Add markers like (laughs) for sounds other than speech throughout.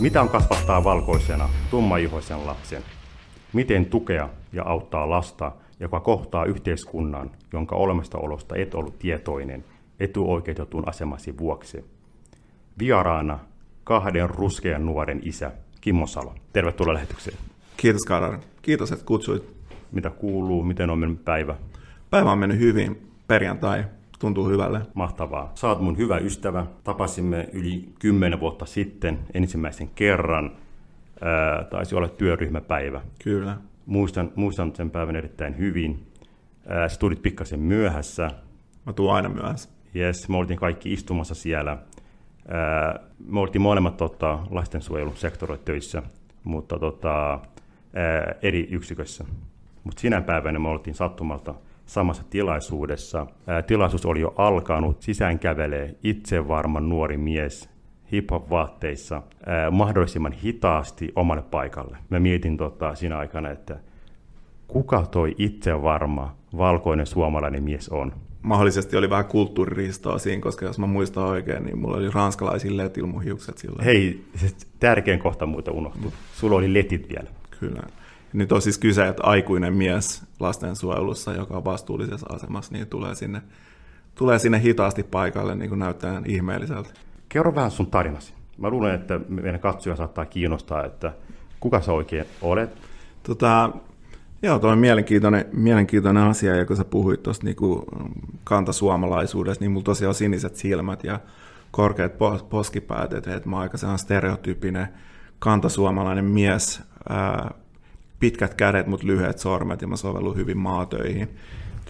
Mitä on kasvattaa valkoisena, tummaihoisen lapsen? Miten tukea ja auttaa lasta, joka kohtaa yhteiskunnan, jonka olemassaolosta et ollut tietoinen etuoikeutetun asemasi vuoksi? Vieraana kahden ruskean nuoren isä, Kimmo Salo. Tervetuloa lähetykseen. Kiitos Karar. Kiitos, että kutsuit. Mitä kuuluu? Miten on mennyt päivä? Päivä on mennyt hyvin. Perjantai tuntuu hyvälle. Mahtavaa. Saat mun hyvä ystävä. Tapasimme yli kymmenen vuotta sitten ensimmäisen kerran. Ää, taisi olla työryhmäpäivä. Kyllä. Muistan, muistan sen päivän erittäin hyvin. Ää, sä tulit pikkasen myöhässä. Mä tuun aina myöhässä. Yes, me oltiin kaikki istumassa siellä. Ää, me oltiin molemmat tota, lastensuojelusektorilla töissä, mutta tota, ää, eri yksikössä. Mutta sinä päivänä me oltiin sattumalta samassa tilaisuudessa. Ää, tilaisuus oli jo alkanut. Sisään kävelee itsevarma nuori mies hip-hop-vaatteissa ää, mahdollisimman hitaasti omalle paikalle. Mä mietin tota, siinä aikana, että kuka toi itsevarma valkoinen suomalainen mies on? Mahdollisesti oli vähän kulttuuriristoa siinä, koska jos mä muistan oikein, niin mulla oli ranskalaisille letilmuhiukset silloin. Hei, se tärkein kohta muuta unohtui. Sulla oli letit vielä. Kyllä. Nyt on siis kyse, että aikuinen mies lastensuojelussa, joka on vastuullisessa asemassa, niin tulee sinne, tulee sinne hitaasti paikalle niin kuin näyttää ihmeelliseltä. Kerro vähän sun tarinasi. Mä luulen, että meidän katsoja saattaa kiinnostaa, että kuka sä oikein olet? Tota, joo, tuo on mielenkiintoinen, mielenkiintoinen asia, ja kun sä puhuit tuosta niin kantasuomalaisuudesta, niin mulla tosiaan on siniset silmät ja korkeat poskipäät, että mä oon aika sellainen stereotyyppinen kantasuomalainen mies, ää, pitkät kädet, mutta lyhyet sormet, ja mä sovellun hyvin maatöihin.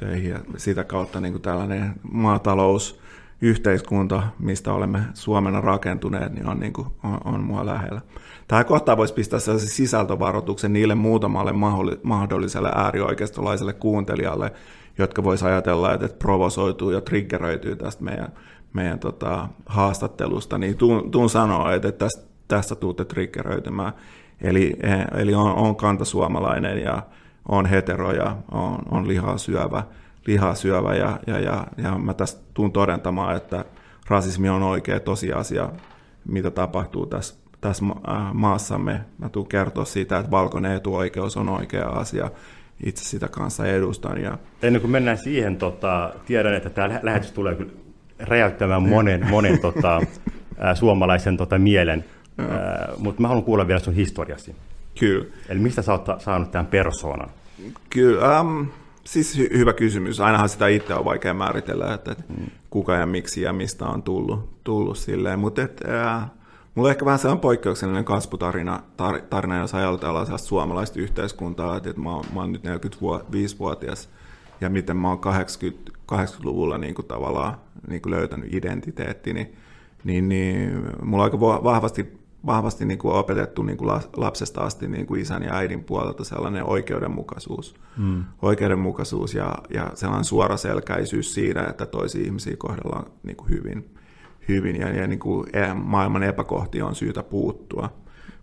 Töihin, ja sitä kautta niin kuin tällainen maatalous, yhteiskunta, mistä olemme Suomena rakentuneet, niin on, niin kuin, on, on mua lähellä. Tähän kohtaan voisi pistää sellaisen sisältövaroituksen niille muutamalle mahdolliselle äärioikeistolaiselle kuuntelijalle, jotka voisi ajatella, että provosoituu ja triggeröityy tästä meidän, meidän tota, haastattelusta, niin tuun, tuun sanoa, että tästä, tästä tuutte triggeröitymään. Eli, eli on, on kantasuomalainen ja on hetero ja on, on lihaa syövä, lihaa syövä ja, ja, ja, ja mä tästä tuun todentamaan, että rasismi on oikea tosiasia, mitä tapahtuu tässä, tässä maassamme. Mä tuun kertoa siitä, että valkoinen etuoikeus on oikea asia. Itse sitä kanssa edustan. Ja... Ennen kuin mennään siihen, tota, tiedän, että tämä lähetys tulee kyllä räjäyttämään monen, monen tota, (laughs) suomalaisen tota, mielen. Mutta mä haluan kuulla vielä sun historiasi. Kyllä. Eli mistä sä oot saanut tämän persoonan? Kyllä, um, siis hy- hyvä kysymys. Ainahan sitä itse on vaikea määritellä, että, että mm. kuka ja miksi ja mistä on tullut, tullut silleen. Mutta äh, mulla on ehkä vähän sellainen poikkeuksellinen kasvutarina, tar- tarina, jos ajatellaan sellaista suomalaista yhteiskuntaa, että, että mä, oon, mä oon nyt 45-vuotias ja miten mä oon 80, 80-luvulla niin kuin tavallaan niin kuin löytänyt identiteettini, niin, niin mulla on aika vahvasti vahvasti niin kuin opetettu niin kuin lapsesta asti niin kuin isän ja äidin puolelta sellainen oikeudenmukaisuus, mm. oikeudenmukaisuus ja, ja sellainen suoraselkäisyys siinä, että toisia ihmisiä kohdellaan niin kuin hyvin, hyvin ja, ja niin kuin e, maailman epäkohti on syytä puuttua.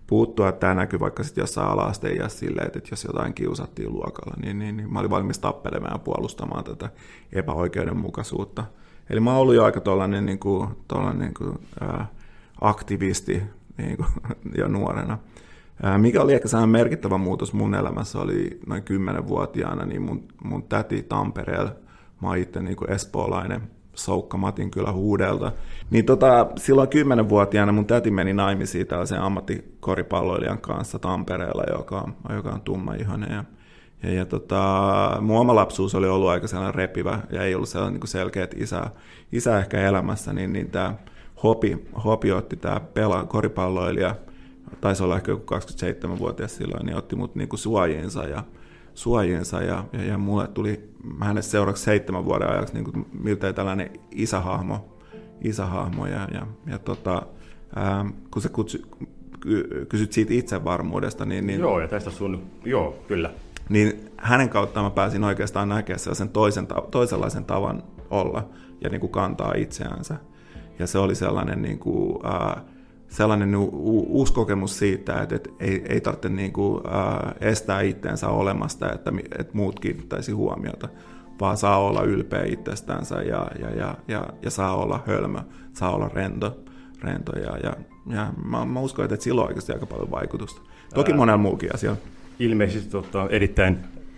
Puuttua, että tämä näkyy vaikka sitten jossain ala silleen, että jos jotain kiusattiin luokalla, niin, niin, niin mä olin valmis tappelemaan ja puolustamaan tätä epäoikeudenmukaisuutta. Eli mä oon ollut jo aika tuollainen niin kuin, niin kuin, ää, aktivisti niin kuin, (laughs) jo nuorena. Mikä oli ehkä sellainen merkittävä muutos mun elämässä oli noin kymmenenvuotiaana, niin mun, mun täti Tampereella, mä oon itse niin espoolainen, Soukka Matin kyllä huudelta. Niin tota, silloin kymmenenvuotiaana mun täti meni naimisiin tällaisen ammattikoripalloilijan kanssa Tampereella, joka on, joka on ihonen. Ja, ja, ja tota, mun oma lapsuus oli ollut aika sellainen repivä ja ei ollut sellainen niin selkeät isä, isä ehkä elämässä, niin, niin tämä Hopi, Hopi otti tämä pela, koripalloilija, taisi olla ehkä 27-vuotias silloin, niin otti mut niinku suojiinsa ja, suojiinsa ja, ja, ja mulle tuli hänen seuraavaksi seitsemän vuoden ajaksi niinku miltei tällainen isähahmo, isähahmo ja, ja, ja tota, ää, kun sä kutsu, kysyt siitä itsevarmuudesta, niin, niin... Joo, ja tästä sun, joo, kyllä. Niin hänen kautta mä pääsin oikeastaan näkemään sellaisen toisen, toisenlaisen tavan olla ja niin kuin kantaa itseänsä. Ja se oli sellainen, niin kuin, äh, sellainen u- uusi kokemus siitä, että, että ei, ei tarvitse niin kuin, äh, estää itseensä olemasta, että, että muut kiinnittäisi huomiota, vaan saa olla ylpeä itsestänsä ja, ja, ja, ja, ja saa olla hölmö, saa olla rento, rentoja. Ja, ja mä, mä uskon, että sillä on oikeasti aika paljon vaikutusta. Toki monella muukin asia. Ilmeisesti tota, erittäin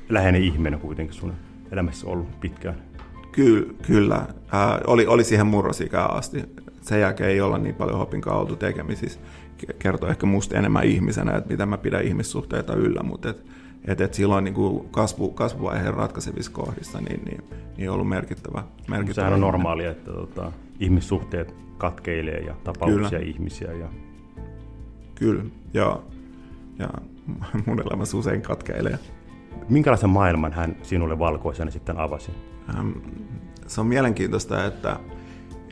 läheinen ihminen kuitenkin sun elämässä ollut pitkään. Kyllä, kyllä. Äh, oli, oli siihen murrosikään asti. Sen jälkeen ei olla niin paljon hopin kanssa oltu tekemisissä. Kertoo ehkä musta enemmän ihmisenä, että mitä mä pidän ihmissuhteita yllä, mutta et, et, et silloin niin kuin kasvu, kasvuvaiheen ratkaisevissa kohdissa niin, niin, niin ollut merkittävä. merkittävä Sehän on normaalia, että tota, ihmissuhteet katkeilee ja tapauksia Kyllä. ihmisiä. Ja... Kyllä, joo. Ja (laughs) mun elämässä usein katkeilee. Minkälaisen maailman hän sinulle valkoisena sitten avasi? Ähm, se on mielenkiintoista, että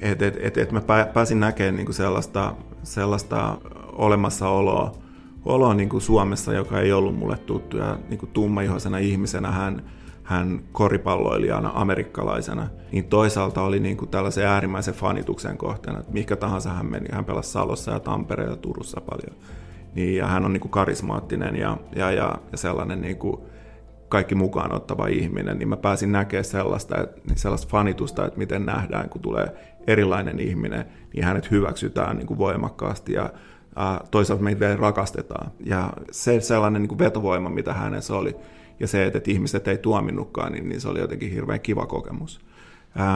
et, et, et, et mä pääsin näkemään niinku sellaista, sellaista olemassaoloa oloa niinku Suomessa, joka ei ollut mulle tuttu. Ja niinku tummaihoisena ihmisenä hän, hän koripalloilijana, amerikkalaisena, niin toisaalta oli niin kuin tällaisen äärimmäisen fanituksen kohteena, että mikä tahansa hän meni, hän pelasi Salossa ja Tampereella ja Turussa paljon. Niin, ja hän on niin kuin karismaattinen ja, ja, ja, ja sellainen niin kuin kaikki mukaan ottava ihminen, niin mä pääsin näkemään sellaista, niin sellaista fanitusta, että miten nähdään, kun tulee erilainen ihminen, niin hänet hyväksytään niin kuin voimakkaasti ja toisaalta meitä rakastetaan. Ja se sellainen niin kuin vetovoima, mitä hänessä oli, ja se, että, että ihmiset ei tuominnutkaan, niin, niin se oli jotenkin hirveän kiva kokemus.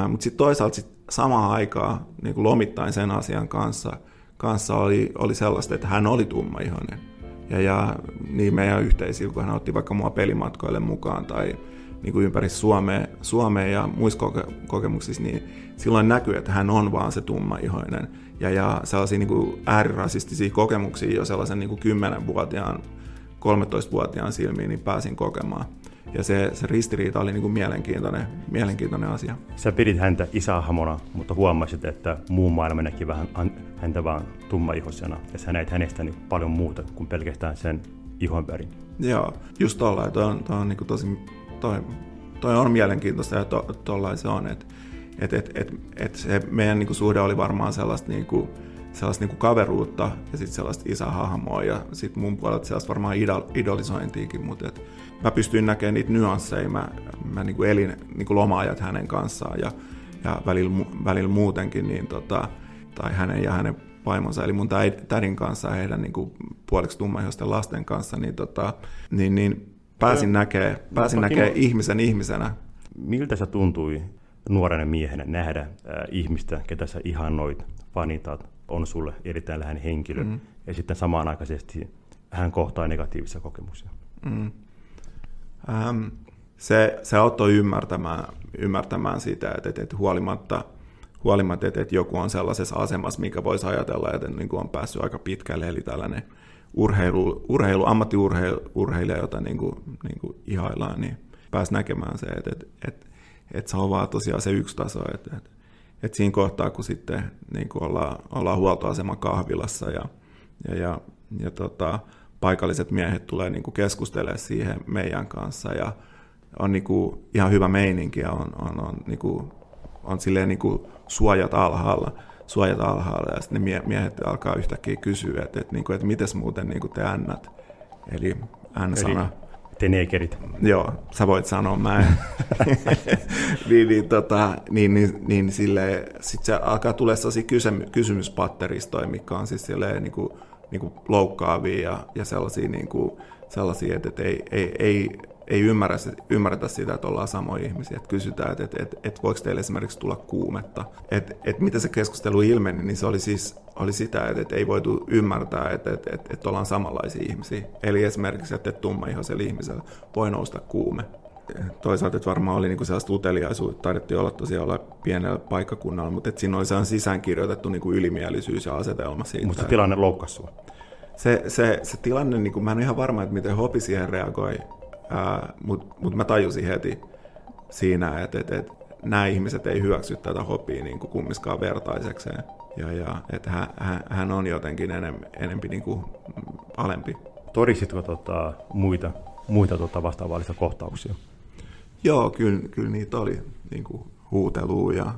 Mutta sitten toisaalta sit samaan aikaan niin kuin lomittain sen asian kanssa, kanssa oli, oli sellaista, että hän oli tummaihoinen. Ja, ja niin meidän yhteisiä, kun hän otti vaikka mua pelimatkoille mukaan tai niin kuin ympäri Suomea, Suomea ja muissa koke- kokemuksissa, niin silloin näkyy, että hän on vaan se tummaihoinen. Ja, ja sellaisia niin kuin äärirasistisia kokemuksia jo sellaisen niin kuin 10-vuotiaan 13-vuotiaan silmiin, niin pääsin kokemaan. Ja se, se ristiriita oli niin kuin mielenkiintoinen, mielenkiintoinen asia. Sä pidit häntä isähahmona, mutta huomasit, että muu maailma näki vähän häntä vaan tummaihosena. Ja sä näit hänestä niin paljon muuta kuin pelkästään sen ihon värin. Joo, just tollain. Toi on, toi on niin kuin tosi, toi, toi on mielenkiintoista ja to, tollain se on. Että et, et, et, et se meidän niin kuin suhde oli varmaan sellaista niin kuin, sellaista niin kuin kaveruutta ja sitten sellaista isähahmoa ja sitten mun puolelta sellaista varmaan idolisointiikin, mutta et mä pystyin näkemään niitä nyansseja, mä, mä niin kuin elin niin kuin loma-ajat hänen kanssaan ja, ja välillä, välillä muutenkin, niin tota, tai hänen ja hänen vaimonsa, eli mun tädin kanssa ja heidän niin kuin puoliksi tummaihoisten lasten kanssa, niin, tota, niin, niin pääsin näkemään, pääsin näkee ihmisen ihmisenä. Miltä se tuntui nuorena miehenä nähdä äh, ihmistä, ketä sä ihannoit, fanitat, on sulle erittäin läheinen henkilö, mm. ja sitten samanaikaisesti hän kohtaa negatiivisia kokemuksia. Mm. Ähm, se, se auttoi ymmärtämään, ymmärtämään sitä, että, että, että huolimatta, huolimatta että, että joku on sellaisessa asemassa, mikä voisi ajatella, että niin kuin on päässyt aika pitkälle, eli tällainen urheilu, urheilu ammattiurheilija, jota niin kuin, niin kuin ihaillaan, niin pääsi näkemään se, että, että, että, että se on vaan tosiaan se yksi taso, että, että et siinä kohtaa, kun sitten niin kun ollaan, ollaan huoltoaseman kahvilassa ja, ja, ja, ja tota, paikalliset miehet tulee niin keskustelemaan siihen meidän kanssa ja on niin kuin ihan hyvä meininki ja on, on, on, niin kuin, on silleen niin kuin suojat alhaalla, suojat alhaalla ja sitten ne miehet alkaa yhtäkkiä kysyä, että, että, niin kuin, että mites muuten niin kuin te ännät. Eli N-sana, te negerit. Joo, sä voit sanoa, mä en. (laughs) niin, niin, tota, niin, niin, niin sille, sit se alkaa tulla sellaisia kysym- kysymyspatteristoja, mikä on siis silleen, niin kuin, niin kuin loukkaavia ja, ja sellaisia, niin kuin, sellaisia, että, että ei, ei, ei, ei ymmärrä, ymmärretä sitä, että ollaan samoja ihmisiä. Että kysytään, että, että, että, että voiko teille esimerkiksi tulla kuumetta. Että, että mitä se keskustelu ilmeni, niin se oli siis oli sitä, että, että ei voitu ymmärtää, että, että, että, että ollaan samanlaisia ihmisiä. Eli esimerkiksi, että tummaihoisella ihmisellä voi nousta kuume. Toisaalta että varmaan oli niinku sellaista uteliaisuutta, taidettiin olla tosiaan olla pienellä paikkakunnalla, mutta että siinä oli sellainen sisäänkirjoitettu niinku ylimielisyys ja asetelma siitä. Mutta tilanne loukkasi Se, se, se tilanne, niin kuin, mä en ole ihan varma, että miten Hopi siihen reagoi, mutta mut mä tajusin heti siinä, että, että, että nämä ihmiset ei hyväksy tätä Hopia niin kuin kummiskaan vertaisekseen ja, ja että hän, hän, hän on jotenkin enem, enempi niin kuin alempi. Todistitko tota, muita, muita tota vastaavallisia kohtauksia? Joo, kyllä, kyllä niitä oli niin kuin huutelua ja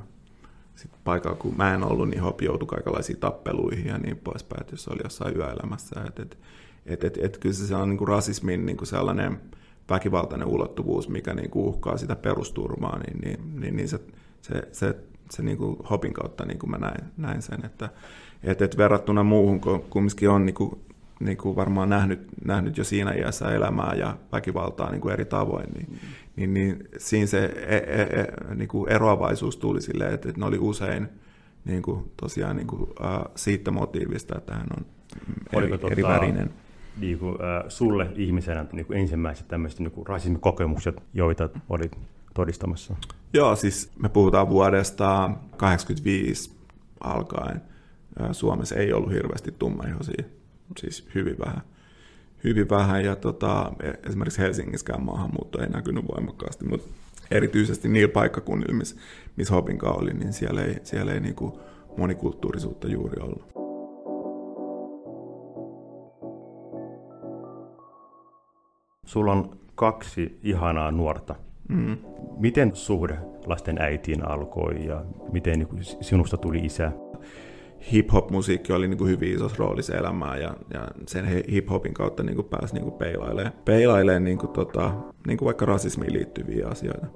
sitten paikalla, kun mä en ollut, niin Hop joutui kaikenlaisiin tappeluihin ja niin poispäin, että jos oli jossain yöelämässä. Että et, et, et, et, kyllä se on niin kuin rasismin niin kuin sellainen väkivaltainen ulottuvuus, mikä niin kuin uhkaa sitä perusturmaa, niin, niin, niin, niin se, se, se se niin kuin hopin kautta niin kuin mä näin, näin sen, että et, et verrattuna muuhun, kun kumminkin on niin kuin, niin kuin varmaan nähnyt, nähnyt jo siinä iässä elämää ja väkivaltaa niin kuin eri tavoin, niin, mm. niin, niin siinä se e, e, e, niin kuin eroavaisuus tuli silleen, että, että ne oli usein niin kuin, tosiaan niin kuin, äh, siitä motiivista, että hän on eri, tota, eri värinen. Niin kuin, äh, sulle ihmisenä niin kuin ensimmäiset tämmöiset niin kuin rasismikokemukset, joita olit todistamassa? Joo, siis me puhutaan vuodesta 85 alkaen. Suomessa ei ollut hirveästi tummaihoisia, siis hyvin vähän. Hyvin vähän ja tota, esimerkiksi Helsingissäkään maahanmuutto ei näkynyt voimakkaasti, mutta erityisesti niillä paikkakunnilla, missä, missä Hopinka oli, niin siellä ei, siellä ei niin kuin monikulttuurisuutta juuri ollut. Sulla on kaksi ihanaa nuorta. Mm. Miten suhde lasten äitiin alkoi ja miten niin sinusta tuli isä? hip-hop-musiikki oli niin kuin hyvin isossa roolissa elämää ja, ja sen hip-hopin kautta niin kuin pääsi niin kuin peilailemaan, peilailemaan niin kuin tota, niin kuin vaikka rasismiin liittyviä asioita.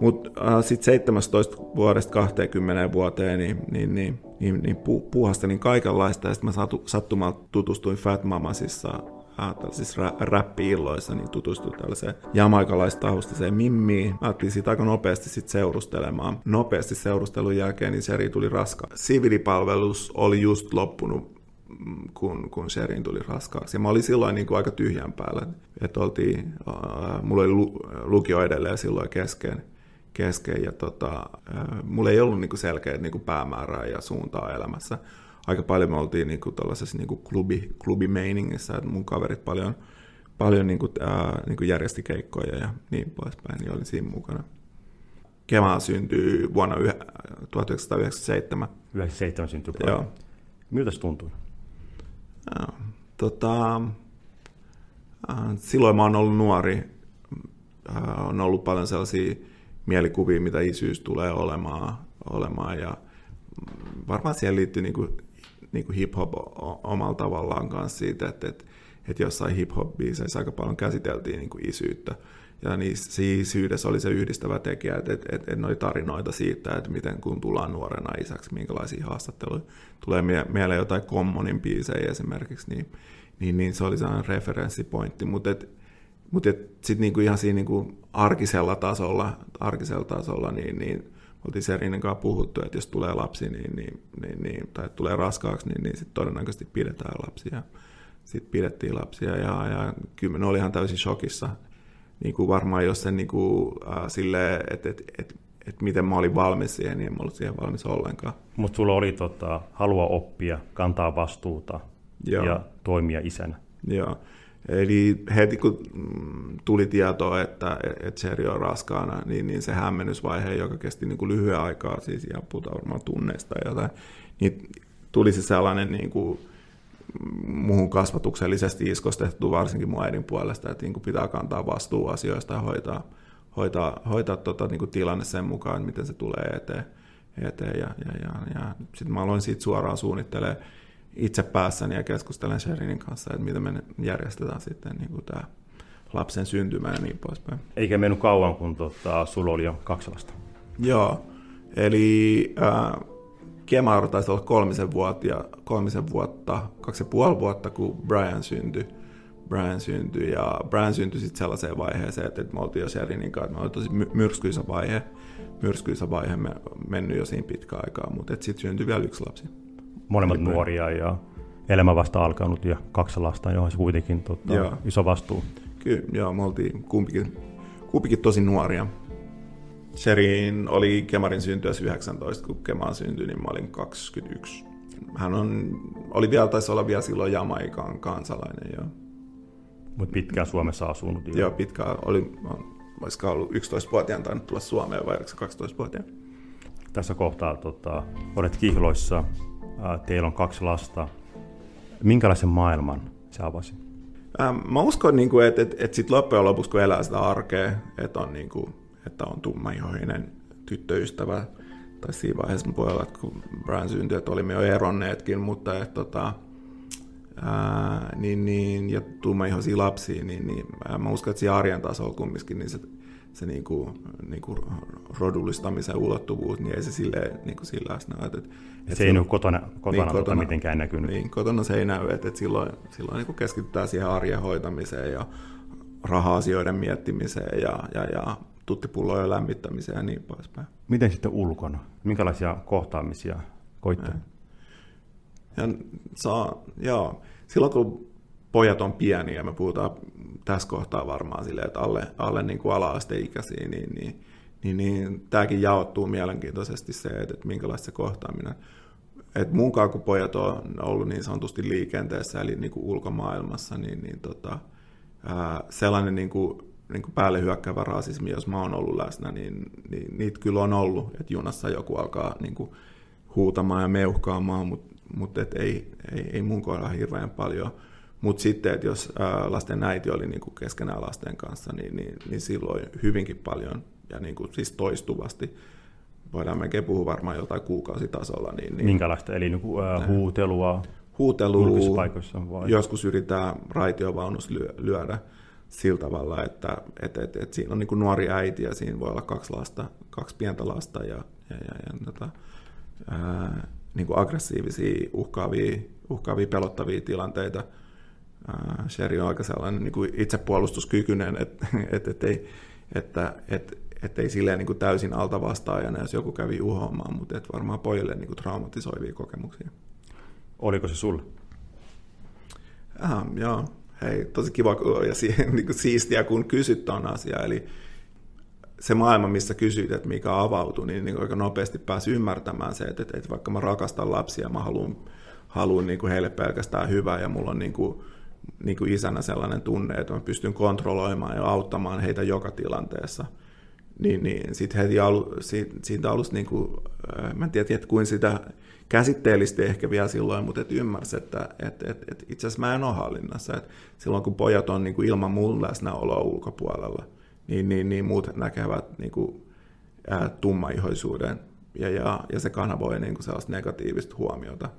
Mutta äh, sitten 17 vuodesta 20 vuoteen niin, niin, niin, niin, niin pu, puhastelin kaikenlaista ja sitten mä sattumalta tutustuin Fat Mamasissa äh, tällaisissa rä- räppi-illoissa, niin tutustuin tällaiseen jamaikalaistaustaiseen mimmiin. Mä ajattelin siitä aika nopeasti sit seurustelemaan. Nopeasti seurustelun jälkeen niin Seri tuli raska. Sivilipalvelus oli just loppunut kun, kun Sherin tuli raskaaksi. Ja mä olin silloin niin kuin aika tyhjän päällä. Että oltiin, äh, mulla oli lu, lukio edelleen silloin kesken. kesken ja tota, mulla ei ollut niin kuin selkeä niin kuin päämäärää ja suuntaa elämässä aika paljon me oltiin niin kuin tällaisessa niin kuin klubi, klubimeiningissä, että mun kaverit paljon, paljon niin kuin, ää, niin kuin järjesti keikkoja ja niin poispäin, niin olin siinä mukana. Kema syntyi vuonna 1997. 97 syntyi. Joo. Miltä se tuntui? Ja, tota, silloin mä oon ollut nuori. On ollut paljon sellaisia mielikuvia, mitä isyys tulee olemaan, olemaan ja varmaan siihen liittyy niin kuin niin kuin hip-hop omalla tavallaan kanssa siitä, että, että, että jossain hip-hop-biiseissä aika paljon käsiteltiin niin kuin isyyttä. Ja niissä isyydessä oli se yhdistävä tekijä, että, että, että, että tarinoita siitä, että miten kun tullaan nuorena isäksi, minkälaisia haastatteluja. Tulee mie- mieleen jotain Commonin biisejä esimerkiksi, niin, niin, niin se oli sellainen referenssipointti. Mutta et, mutta sitten niinku ihan siinä niinku arkisella tasolla, arkisella tasolla niin, niin oltiin Serinin kanssa puhuttu, että jos tulee lapsi niin, niin, niin, niin, tai tulee raskaaksi, niin, niin sitten todennäköisesti pidetään lapsia. Sitten pidettiin lapsia ja, ja kyllä ne oli ihan täysin shokissa. Niin kuin varmaan jos sen niin kuin, äh, silleen, että et, et, et miten mä olin valmis siihen, niin en ollut siihen valmis ollenkaan. Mutta sulla oli tota, halua oppia, kantaa vastuuta Joo. ja toimia isänä. Joo. Eli heti kun mm, tuli tietoa, että, että Seri on raskaana, niin, niin se hämmennysvaihe, joka kesti niin kuin lyhyen aikaa, siis ihan puhutaan varmaan tunneista ja jotain, niin tuli se sellainen niin kuin, muuhun kasvatuksellisesti iskostettu, varsinkin mun äidin puolesta, että niin kuin pitää kantaa vastuu asioista ja hoitaa, hoitaa, hoitaa tota, niin kuin tilanne sen mukaan, miten se tulee eteen. eteen ja, ja, ja, ja sitten mä aloin siitä suoraan suunnittelemaan itse päässäni ja keskustelen Sherinin kanssa, että miten me järjestetään sitten niin kuin tämä lapsen syntymä ja niin poispäin. Eikä mennyt kauan, kun tota, sulla oli jo kaksi lasta. Joo, eli äh, Kemar taisi olla kolmisen vuotta, ja kolmisen vuotta, kaksi ja puoli vuotta, kun Brian syntyi. Brian syntyi, ja Brian syntyi sitten sellaiseen vaiheeseen, että, että me oltiin jo Sherinin kanssa, että me oli tosi myrskyisä vaihe, myrskyisä vaihe me, mennyt jo siinä pitkä aikaa, mutta sitten syntyi vielä yksi lapsi molemmat Eli nuoria ja elämä vasta alkanut ja kaksi lasta, johon se kuitenkin tota, iso vastuu. Kyllä, joo, me oltiin kumpikin, kumpikin tosi nuoria. Sherin oli Kemarin syntyessä 19, kun Kema syntyi, niin mä olin 21. Hän on, oli vielä, taisi olla vielä silloin Jamaikan kansalainen, joo. Mutta pitkään Suomessa asunut. Jo. Joo, pitkään. Oli, olisiko ollut 11-vuotiaan tainnut tulla Suomeen vai 12-vuotiaan? Tässä kohtaa tota, olet kihloissa teillä on kaksi lasta. Minkälaisen maailman se avasi? Mä uskon, niin kuin, että, että, sit loppujen lopuksi, kun elää sitä arkea, että on, niin kuin, että on tummaihoinen tyttöystävä, tai siinä vaiheessa mun pojalla, että kun Brian syntyi, että olimme jo eronneetkin, mutta että, tota, ää, niin, niin, ja tummaihoisia lapsia, niin, niin mä uskon, että siinä arjen tasolla kumminkin, niin se, se niin kuin, niin kuin rodullistamisen ulottuvuus, niin ei se silleen, niin kuin sillä läsnä. Että, että se ei nyt kotona, kotona, niin, kotona mitenkään näkynyt. Niin, kotona se ei näy, että, että silloin, silloin niin kuin keskitytään siihen arjen hoitamiseen ja raha-asioiden miettimiseen ja, ja, ja tuttipullojen lämmittämiseen ja niin poispäin. Miten sitten ulkona? Minkälaisia kohtaamisia koitte? Ja saa, joo. Silloin kun pojat on pieniä, me puhutaan tässä kohtaa varmaan silleen, että alle, alle niin kuin ala-asteikäisiä, niin, niin, niin, niin tämäkin jaottuu mielenkiintoisesti se, että, että minkälaista se kohtaaminen. Et munkaan kun pojat on ollut niin sanotusti liikenteessä, eli niin kuin ulkomaailmassa, niin, niin tota, ää, sellainen niin kuin, niin kuin päälle hyökkäävä rasismi, jos mä oon ollut läsnä, niin, niin niitä kyllä on ollut, että junassa joku alkaa niin kuin, huutamaan ja meuhkaamaan, mutta mut ei, ei, ei mun kohdalla hirveän paljon – mutta sitten, että jos lasten äiti oli niin kuin keskenään lasten kanssa, niin, niin, niin silloin hyvinkin paljon ja niin kuin, siis toistuvasti, voidaan melkein puhua varmaan jotain kuukausitasolla. Niin, niin, Minkälaista, eli niin kuin, ää, huutelua, huutelua vai? joskus yritetään raitiovaunus lyödä sillä tavalla, että et, et, et siinä on niin kuin nuori äiti ja siinä voi olla kaksi lasta, kaksi pientä lasta ja, ja, ja, ja tota, ää, niin kuin aggressiivisia, uhkaavia, uhkaavia, pelottavia tilanteita – Sherry on aika sellainen niin kuin itsepuolustuskykyinen, että, (laughs) että, että, ei, että, että, että ei silleen niin kuin täysin alta vastaajana, jos joku kävi uhoamaan, mutta että varmaan pojille niin kuin traumatisoivia kokemuksia. Oliko se sulle? Ah, joo, hei, tosi kiva ja si, (laughs) niin kuin siistiä, kun kysyt tuon asiaa. Eli se maailma, missä kysyit, että mikä avautui, niin, niin aika nopeasti pääsi ymmärtämään se, että, että, että vaikka mä rakastan lapsia, mä haluan, haluan niin kuin heille pelkästään hyvää ja mulla on niin kuin, niin kuin isänä sellainen tunne, että mä pystyn kontrolloimaan ja auttamaan heitä joka tilanteessa. Niin, niin sitten heti alu, siitä, siitä alusta, niin kuin, äh, mä en tiedä, että kuin sitä käsitteellisesti ehkä vielä silloin, mutta et ymmärsi, että et, et, et itse asiassa mä en ole hallinnassa. Et silloin kun pojat on niin kuin ilman mun läsnäoloa ulkopuolella, niin, niin, niin muut näkevät niin kuin, ää, tummaihoisuuden ja, ja, ja se kanavoi niin kuin sellaista negatiivista huomiota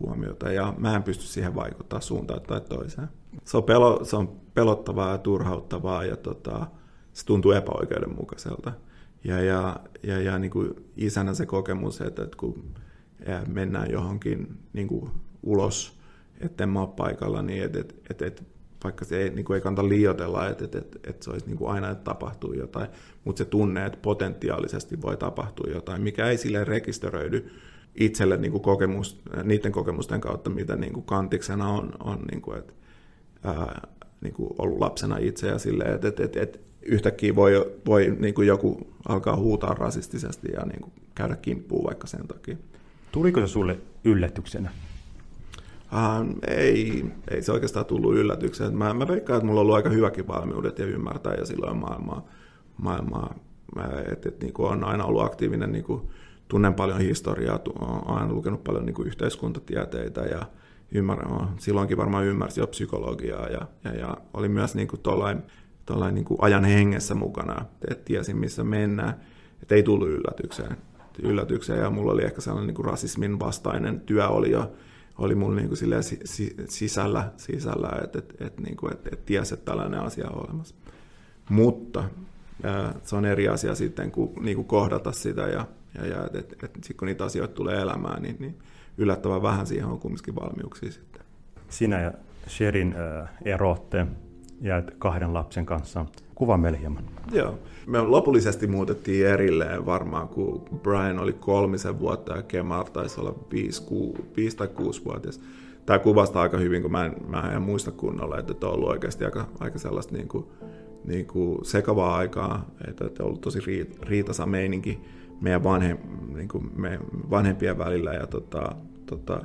huomiota ja mä en pysty siihen vaikuttaa suuntaan tai toiseen. Se on, pelo, se on pelottavaa ja turhauttavaa ja tota, se tuntuu epäoikeudenmukaiselta. Ja, ja, ja, ja niin kuin isänä se kokemus, että, että kun mennään johonkin niin kuin ulos, etten mä ole paikalla, niin että, että, että, että vaikka se ei, niin kuin ei kannata liioitella, että, että, että, että se olisi niin kuin aina, että tapahtuu jotain, mutta se tunne, että potentiaalisesti voi tapahtua jotain, mikä ei sille rekisteröidy itselle niin kuin kokemus, niiden kokemusten kautta, mitä niin kuin kantiksena on, on niin kuin, että, ää, niin kuin ollut lapsena itse ja silleen, että, että, että, että yhtäkkiä voi, voi niin kuin joku alkaa huutaa rasistisesti ja niin kuin käydä kimppuun vaikka sen takia. Tuliko se sulle yllätyksenä? Uh, ei, ei se oikeastaan tullut yllätyksenä. Mä, mä veikkaan, että mulla on ollut aika hyväkin valmiudet ja ymmärtää ja silloin maailmaa, maailmaa että et, niin on aina ollut aktiivinen niin kuin, tunnen paljon historiaa, olen aina lukenut paljon niin kuin yhteiskuntatieteitä ja ymmärrän, silloinkin varmaan ymmärsin jo psykologiaa ja, ja, ja oli myös niin kuin tollain, tollain niin kuin ajan hengessä mukana, että tiesin missä mennään, että ei tullut yllätykseen. yllätykseen ja mulla oli ehkä sellainen niin kuin rasismin vastainen työ oli jo oli mun niin kuin sisällä, sisällä että et, et, niin kuin, et, et tiesi, että tällainen asia on olemassa. Mutta se on eri asia sitten, kun niin kuin kohdata sitä ja ja, ja et, et, et sitten kun niitä asioita tulee elämään, niin, niin yllättävän vähän siihen on kumminkin valmiuksia sitten. Sinä ja Sherin äh, erotte ja kahden lapsen kanssa. Kuva meille hieman. Joo. Me lopullisesti muutettiin erilleen varmaan, kun Brian oli kolmisen vuotta ja Kemar taisi olla viisi, ku, viisi tai kuusi vuotias. Tämä kuvastaa aika hyvin, kun mä en, mä en muista kunnolla, että on ollut oikeasti aika, aika sellaista niin kuin, niin kuin sekavaa aikaa, että on ollut tosi riitasa meininki meidän vanhem, niin kuin me vanhempien välillä ja, tota, tota,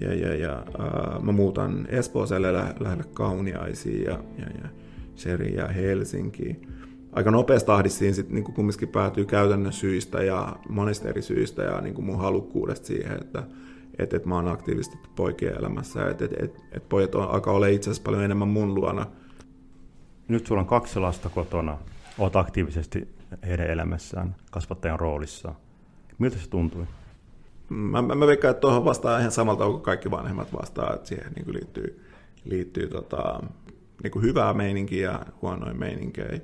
ja, ja, ja ää, mä muutan Espooselle lä- lähelle Kauniaisiin ja, ja, ja Sheri ja Helsinkiin. Aika nopeasti tahdissa siinä sitten niin kumminkin päätyy käytännön syistä ja monista eri syistä ja niin kuin mun halukkuudesta siihen, että et, et mä oon aktiivisesti poikien elämässä, että et, et, et pojat on, alkaa olla itse asiassa paljon enemmän mun luona. Nyt sulla on kaksi lasta kotona, oot aktiivisesti heidän elämässään kasvattajan roolissa. Miltä se tuntui? Mä, mä, mä veikkaan, että tuohon vastaa ihan samalta kuin kaikki vanhemmat vastaa, että siihen niin liittyy, liittyy tota, niin kuin hyvää meininkiä ja huonoja meininkejä.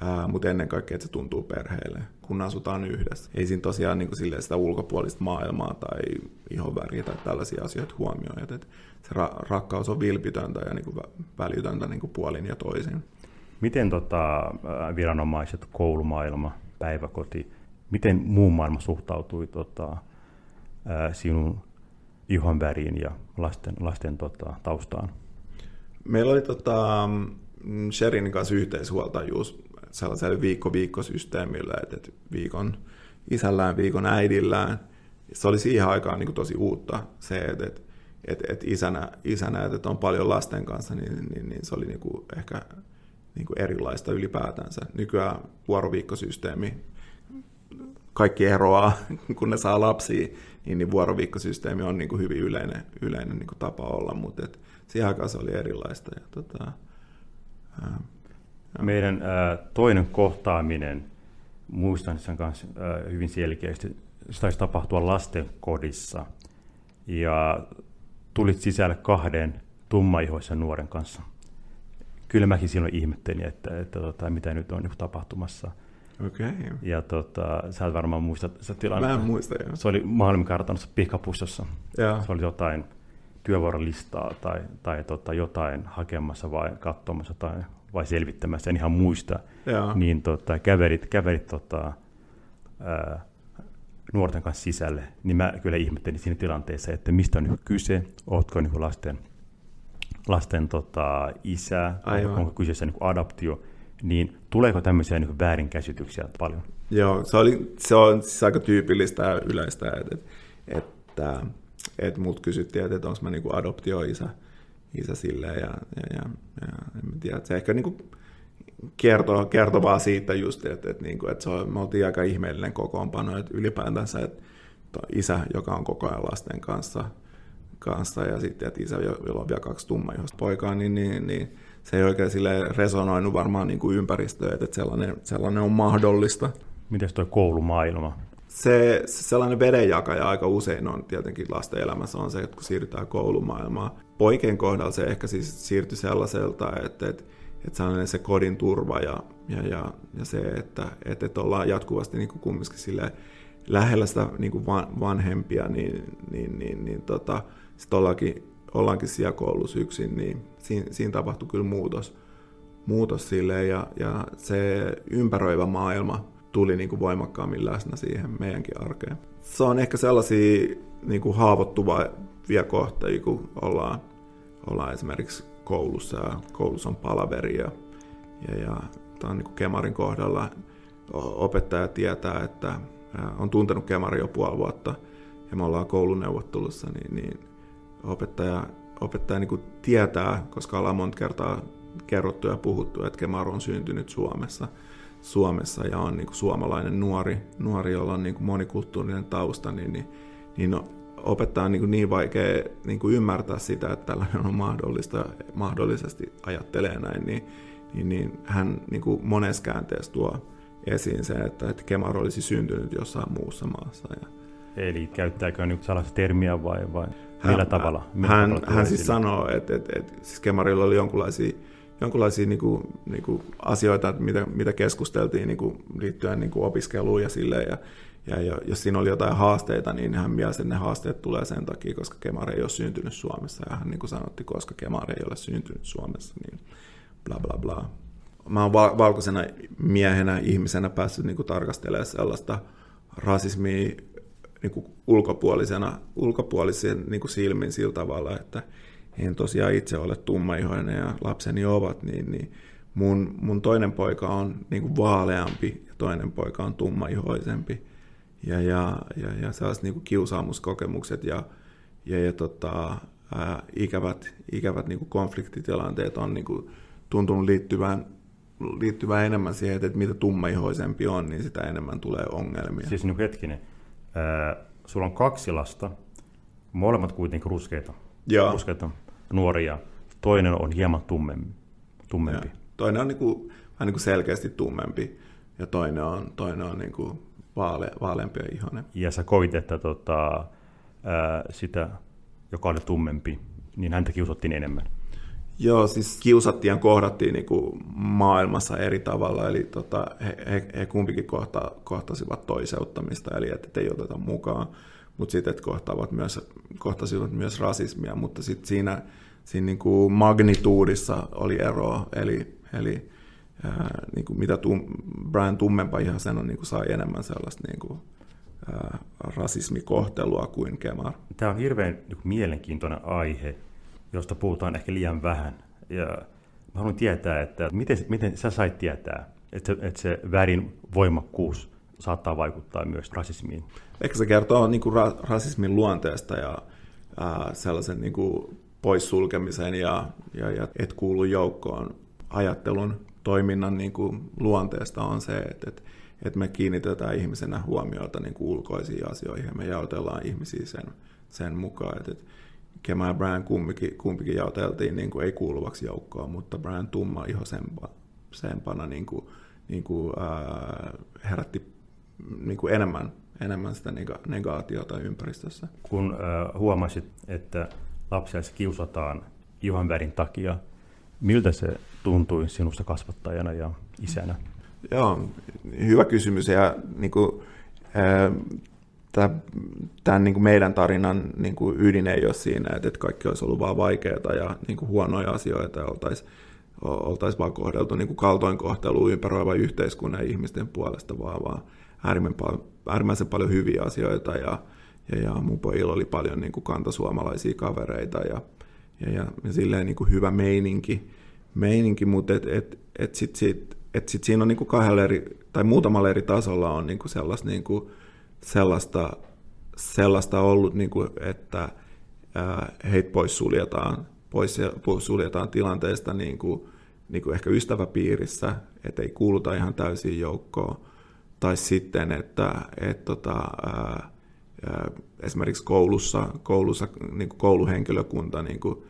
ää, mutta ennen kaikkea, että se tuntuu perheelle, kun asutaan yhdessä. Ei siinä tosiaan niin kuin sitä ulkopuolista maailmaa tai ihonväriä tai tällaisia asioita huomioon, että se ra- rakkaus on vilpitöntä ja niin kuin välytöntä niin kuin puolin ja toisin. Miten tota, viranomaiset, koulumaailma, päiväkoti, miten muu maailma suhtautui tota, sinun ihon väriin ja lasten, lasten tota, taustaan? Meillä oli tota, Sherin kanssa yhteishuoltajuus sellaisella viikko-viikkosysteemillä, että, viikon isällään, viikon äidillään. Se oli siihen aikaan niin kuin tosi uutta se, että, että, että, että isänä, isänä, että on paljon lasten kanssa, niin, niin, niin se oli niin kuin ehkä niin kuin erilaista ylipäätänsä. Nykyään vuoroviikkosysteemi, kaikki eroaa, (laughs) kun ne saa lapsia, niin, niin vuoroviikkosysteemi on niin kuin hyvin yleinen, yleinen niin kuin tapa olla, mutta et siihen aikaan se oli erilaista. Ja, tota, ää, Meidän ää, toinen kohtaaminen, muistan sen kanssa ää, hyvin selkeästi, se taisi tapahtua lastenkodissa. Ja tulit sisälle kahden tummaihoisen nuoren kanssa. Kyllä mäkin silloin ihmettelin, että, että tota, mitä nyt on tapahtumassa. Okay. Ja tota, sä et varmaan muista se tilanne. Mä en muista, joo. Se oli maailman kartanossa pihkapussossa. Ja. Se oli jotain työvuorolistaa tai, tai tota, jotain hakemassa vai katsomassa tai vai selvittämässä, en ihan muista. Ja. Niin tota, käverit, käverit tota, ää, nuorten kanssa sisälle, niin mä kyllä ihmettelin siinä tilanteessa, että mistä on nyt kyse, ootko niin lasten, lasten tota, isä, Aivan. onko kyseessä niin adoptio, niin tuleeko tämmöisiä niin väärinkäsityksiä paljon? Joo, se, oli, se on siis aika tyypillistä ja yleistä, että, että, että mut kysyttiin, että onko mä niin adoptioisä isä silleen, ja, ja, ja, ja en tiedä, että se ehkä niin kuin kertoo, kertoo vaan siitä just, että, että, niin kuin, että se on, me oltiin aika ihmeellinen kokoonpano, että ylipäätänsä, että isä, joka on koko ajan lasten kanssa, kanssa ja sitten, että isä, jolla on vielä kaksi tummaihoista poikaa, niin, niin, niin se ei oikein sille resonoinut varmaan niin kuin ympäristöön, että sellainen, sellainen on mahdollista. Miten tuo koulumaailma? Se, se sellainen vedenjakaja aika usein on tietenkin lasten elämässä on se, että kun siirrytään koulumaailmaan. Poikien kohdalla se ehkä siis siirtyi sellaiselta, että, että, että sellainen se kodin turva ja, ja, ja, ja se, että, että, että ollaan jatkuvasti niin kuin kumminkin sille lähellä sitä niin kuin vanhempia, niin, niin, niin, niin tota, sitten ollaankin ollaankin siellä koulussa yksin, niin siinä, siinä tapahtui kyllä muutos, muutos silleen, ja, ja se ympäröivä maailma tuli niin kuin voimakkaammin läsnä siihen meidänkin arkeen. Se on ehkä sellaisia niin kuin haavoittuvia kohtia, kun ollaan, ollaan esimerkiksi koulussa ja koulussa on palaveri ja, ja, ja tämä on niin kuin Kemarin kohdalla opettaja tietää, että on tuntenut Kemarin jo puoli vuotta ja me ollaan kouluneuvottelussa, niin, niin opettaja, opettaja niin kuin tietää, koska ollaan monta kertaa kerrottu ja puhuttu, että Kemaru on syntynyt Suomessa, Suomessa ja on niin kuin suomalainen nuori, nuori, jolla on niin kuin monikulttuurinen tausta, niin, niin, niin opettaja on niin, kuin niin vaikea niin kuin ymmärtää sitä, että tällainen on mahdollista, mahdollisesti ajattelee näin, niin, niin, niin hän niin kuin monessa käänteessä tuo esiin se, että, että Kemar olisi syntynyt jossain muussa maassa. Ja, Eli käyttääkö nyt sellaista termiä vai, vai hän, millä tavalla? Millä hän, tavalla hän siis sanoo, että, että, että siis Kemarilla oli jonkinlaisia, jonkinlaisia niin kuin, niin kuin asioita, mitä, mitä keskusteltiin niin kuin, liittyen niin kuin opiskeluun ja silleen, ja, ja, jos siinä oli jotain haasteita, niin hän mielsi, että ne haasteet tulee sen takia, koska Kemar ei ole syntynyt Suomessa. Ja hän niin kuin sanotti, koska Kemar ei ole syntynyt Suomessa, niin bla bla bla. Mä oon valkoisena miehenä, ihmisenä päässyt niin kuin tarkastelemaan sellaista rasismia niin kuin ulkopuolisena, ulkopuolisen niin kuin silmin sillä tavalla, että en tosiaan itse ole tummaihoinen ja lapseni ovat, niin, niin mun, mun toinen poika on niin kuin vaaleampi ja toinen poika on tummaihoisempi. Ja, ja, ja, ja sellaiset niin kuin kiusaamuskokemukset ja, ja, ja tota, ää, ikävät, ikävät niin kuin konfliktitilanteet on niin kuin tuntunut liittyvän liittyvän enemmän siihen, että mitä tummaihoisempi on, niin sitä enemmän tulee ongelmia. Siis nyt hetkinen, sulla on kaksi lasta, molemmat kuitenkin ruskeita, Joo. ruskeita nuoria. Toinen on hieman tummempi. tummempi. Ja. Toinen on niin kuin, vähän niin kuin selkeästi tummempi ja toinen on, toinen on niin kuin vaale, vaaleampi ja ihonen. Ja sä kovit, että tota, ää, sitä, joka oli tummempi, niin häntä kiusattiin enemmän. Joo, siis kiusattiin ja kohdattiin niin kuin maailmassa eri tavalla, eli tota, he, he, he kumpikin kohta, kohtasivat toiseuttamista, eli että ei oteta mukaan, mutta sitten kohtaavat myös, kohtasivat myös rasismia, mutta sitten siinä, siinä niin kuin magnituudissa oli eroa, eli, eli ää, niin kuin mitä tum, Brian tummempa ihan sen on, niin kuin sai enemmän sellaista niin kuin, ää, rasismikohtelua kuin Kemar. Tämä on hirveän niin kuin, mielenkiintoinen aihe, josta puhutaan ehkä liian vähän. Ja mä haluan tietää, että miten, miten sä sait tietää, että, että se värin voimakkuus saattaa vaikuttaa myös rasismiin? Ehkä se kertoo niin kuin ra- rasismin luonteesta ja ää, sellaisen niin kuin poissulkemisen ja, ja, ja et kuulu joukkoon ajattelun toiminnan niin kuin luonteesta on se, että, että, että me kiinnitetään ihmisenä huomiota niin kuin ulkoisiin asioihin ja me jaotellaan ihmisiä sen, sen mukaan. Että, että Kema ja Brian kumpikin, kumpikin jaoteltiin niin kuin ei kuuluvaksi joukkoon, mutta Brian tumma ihosempana niin kuin, niin kuin, ää, herätti niin kuin enemmän, enemmän sitä negaatiota ympäristössä. Kun äh, huomasit, että lapsia kiusataan ihon värin takia, miltä se tuntui sinusta kasvattajana ja isänä? Joo, hyvä kysymys. Ja niin kuin, äh, tämän niin kuin meidän tarinan niin kuin ydin ei ole siinä, että kaikki olisi ollut vaan vaikeaa ja niin kuin huonoja asioita ja oltaisiin oltais vaan kohdeltu niin kuin kaltoinkohtelua ympäröivän yhteiskunnan ja ihmisten puolesta, vaan, vaan äärimmäisen paljon hyviä asioita ja, ja, ja mun pojilla oli paljon niin kuin kantasuomalaisia kavereita ja, ja, ja, ja silleen niin kuin hyvä meininki, meininki mutta et, et, et sit, sit, et sit siinä on niin kuin kahdella eri, tai muutamalla eri tasolla on niin kuin sellaista niin kuin, sellaista, sellaista ollut, niin kuin, että heitä pois suljetaan, pois, pois suljetaan tilanteesta niin kuin, niin kuin ehkä ystäväpiirissä, että ei kuuluta ihan täysin joukkoon, tai sitten, että et, tota, ää, ää, esimerkiksi koulussa, koulussa niin kuin kouluhenkilökunta niin kuin,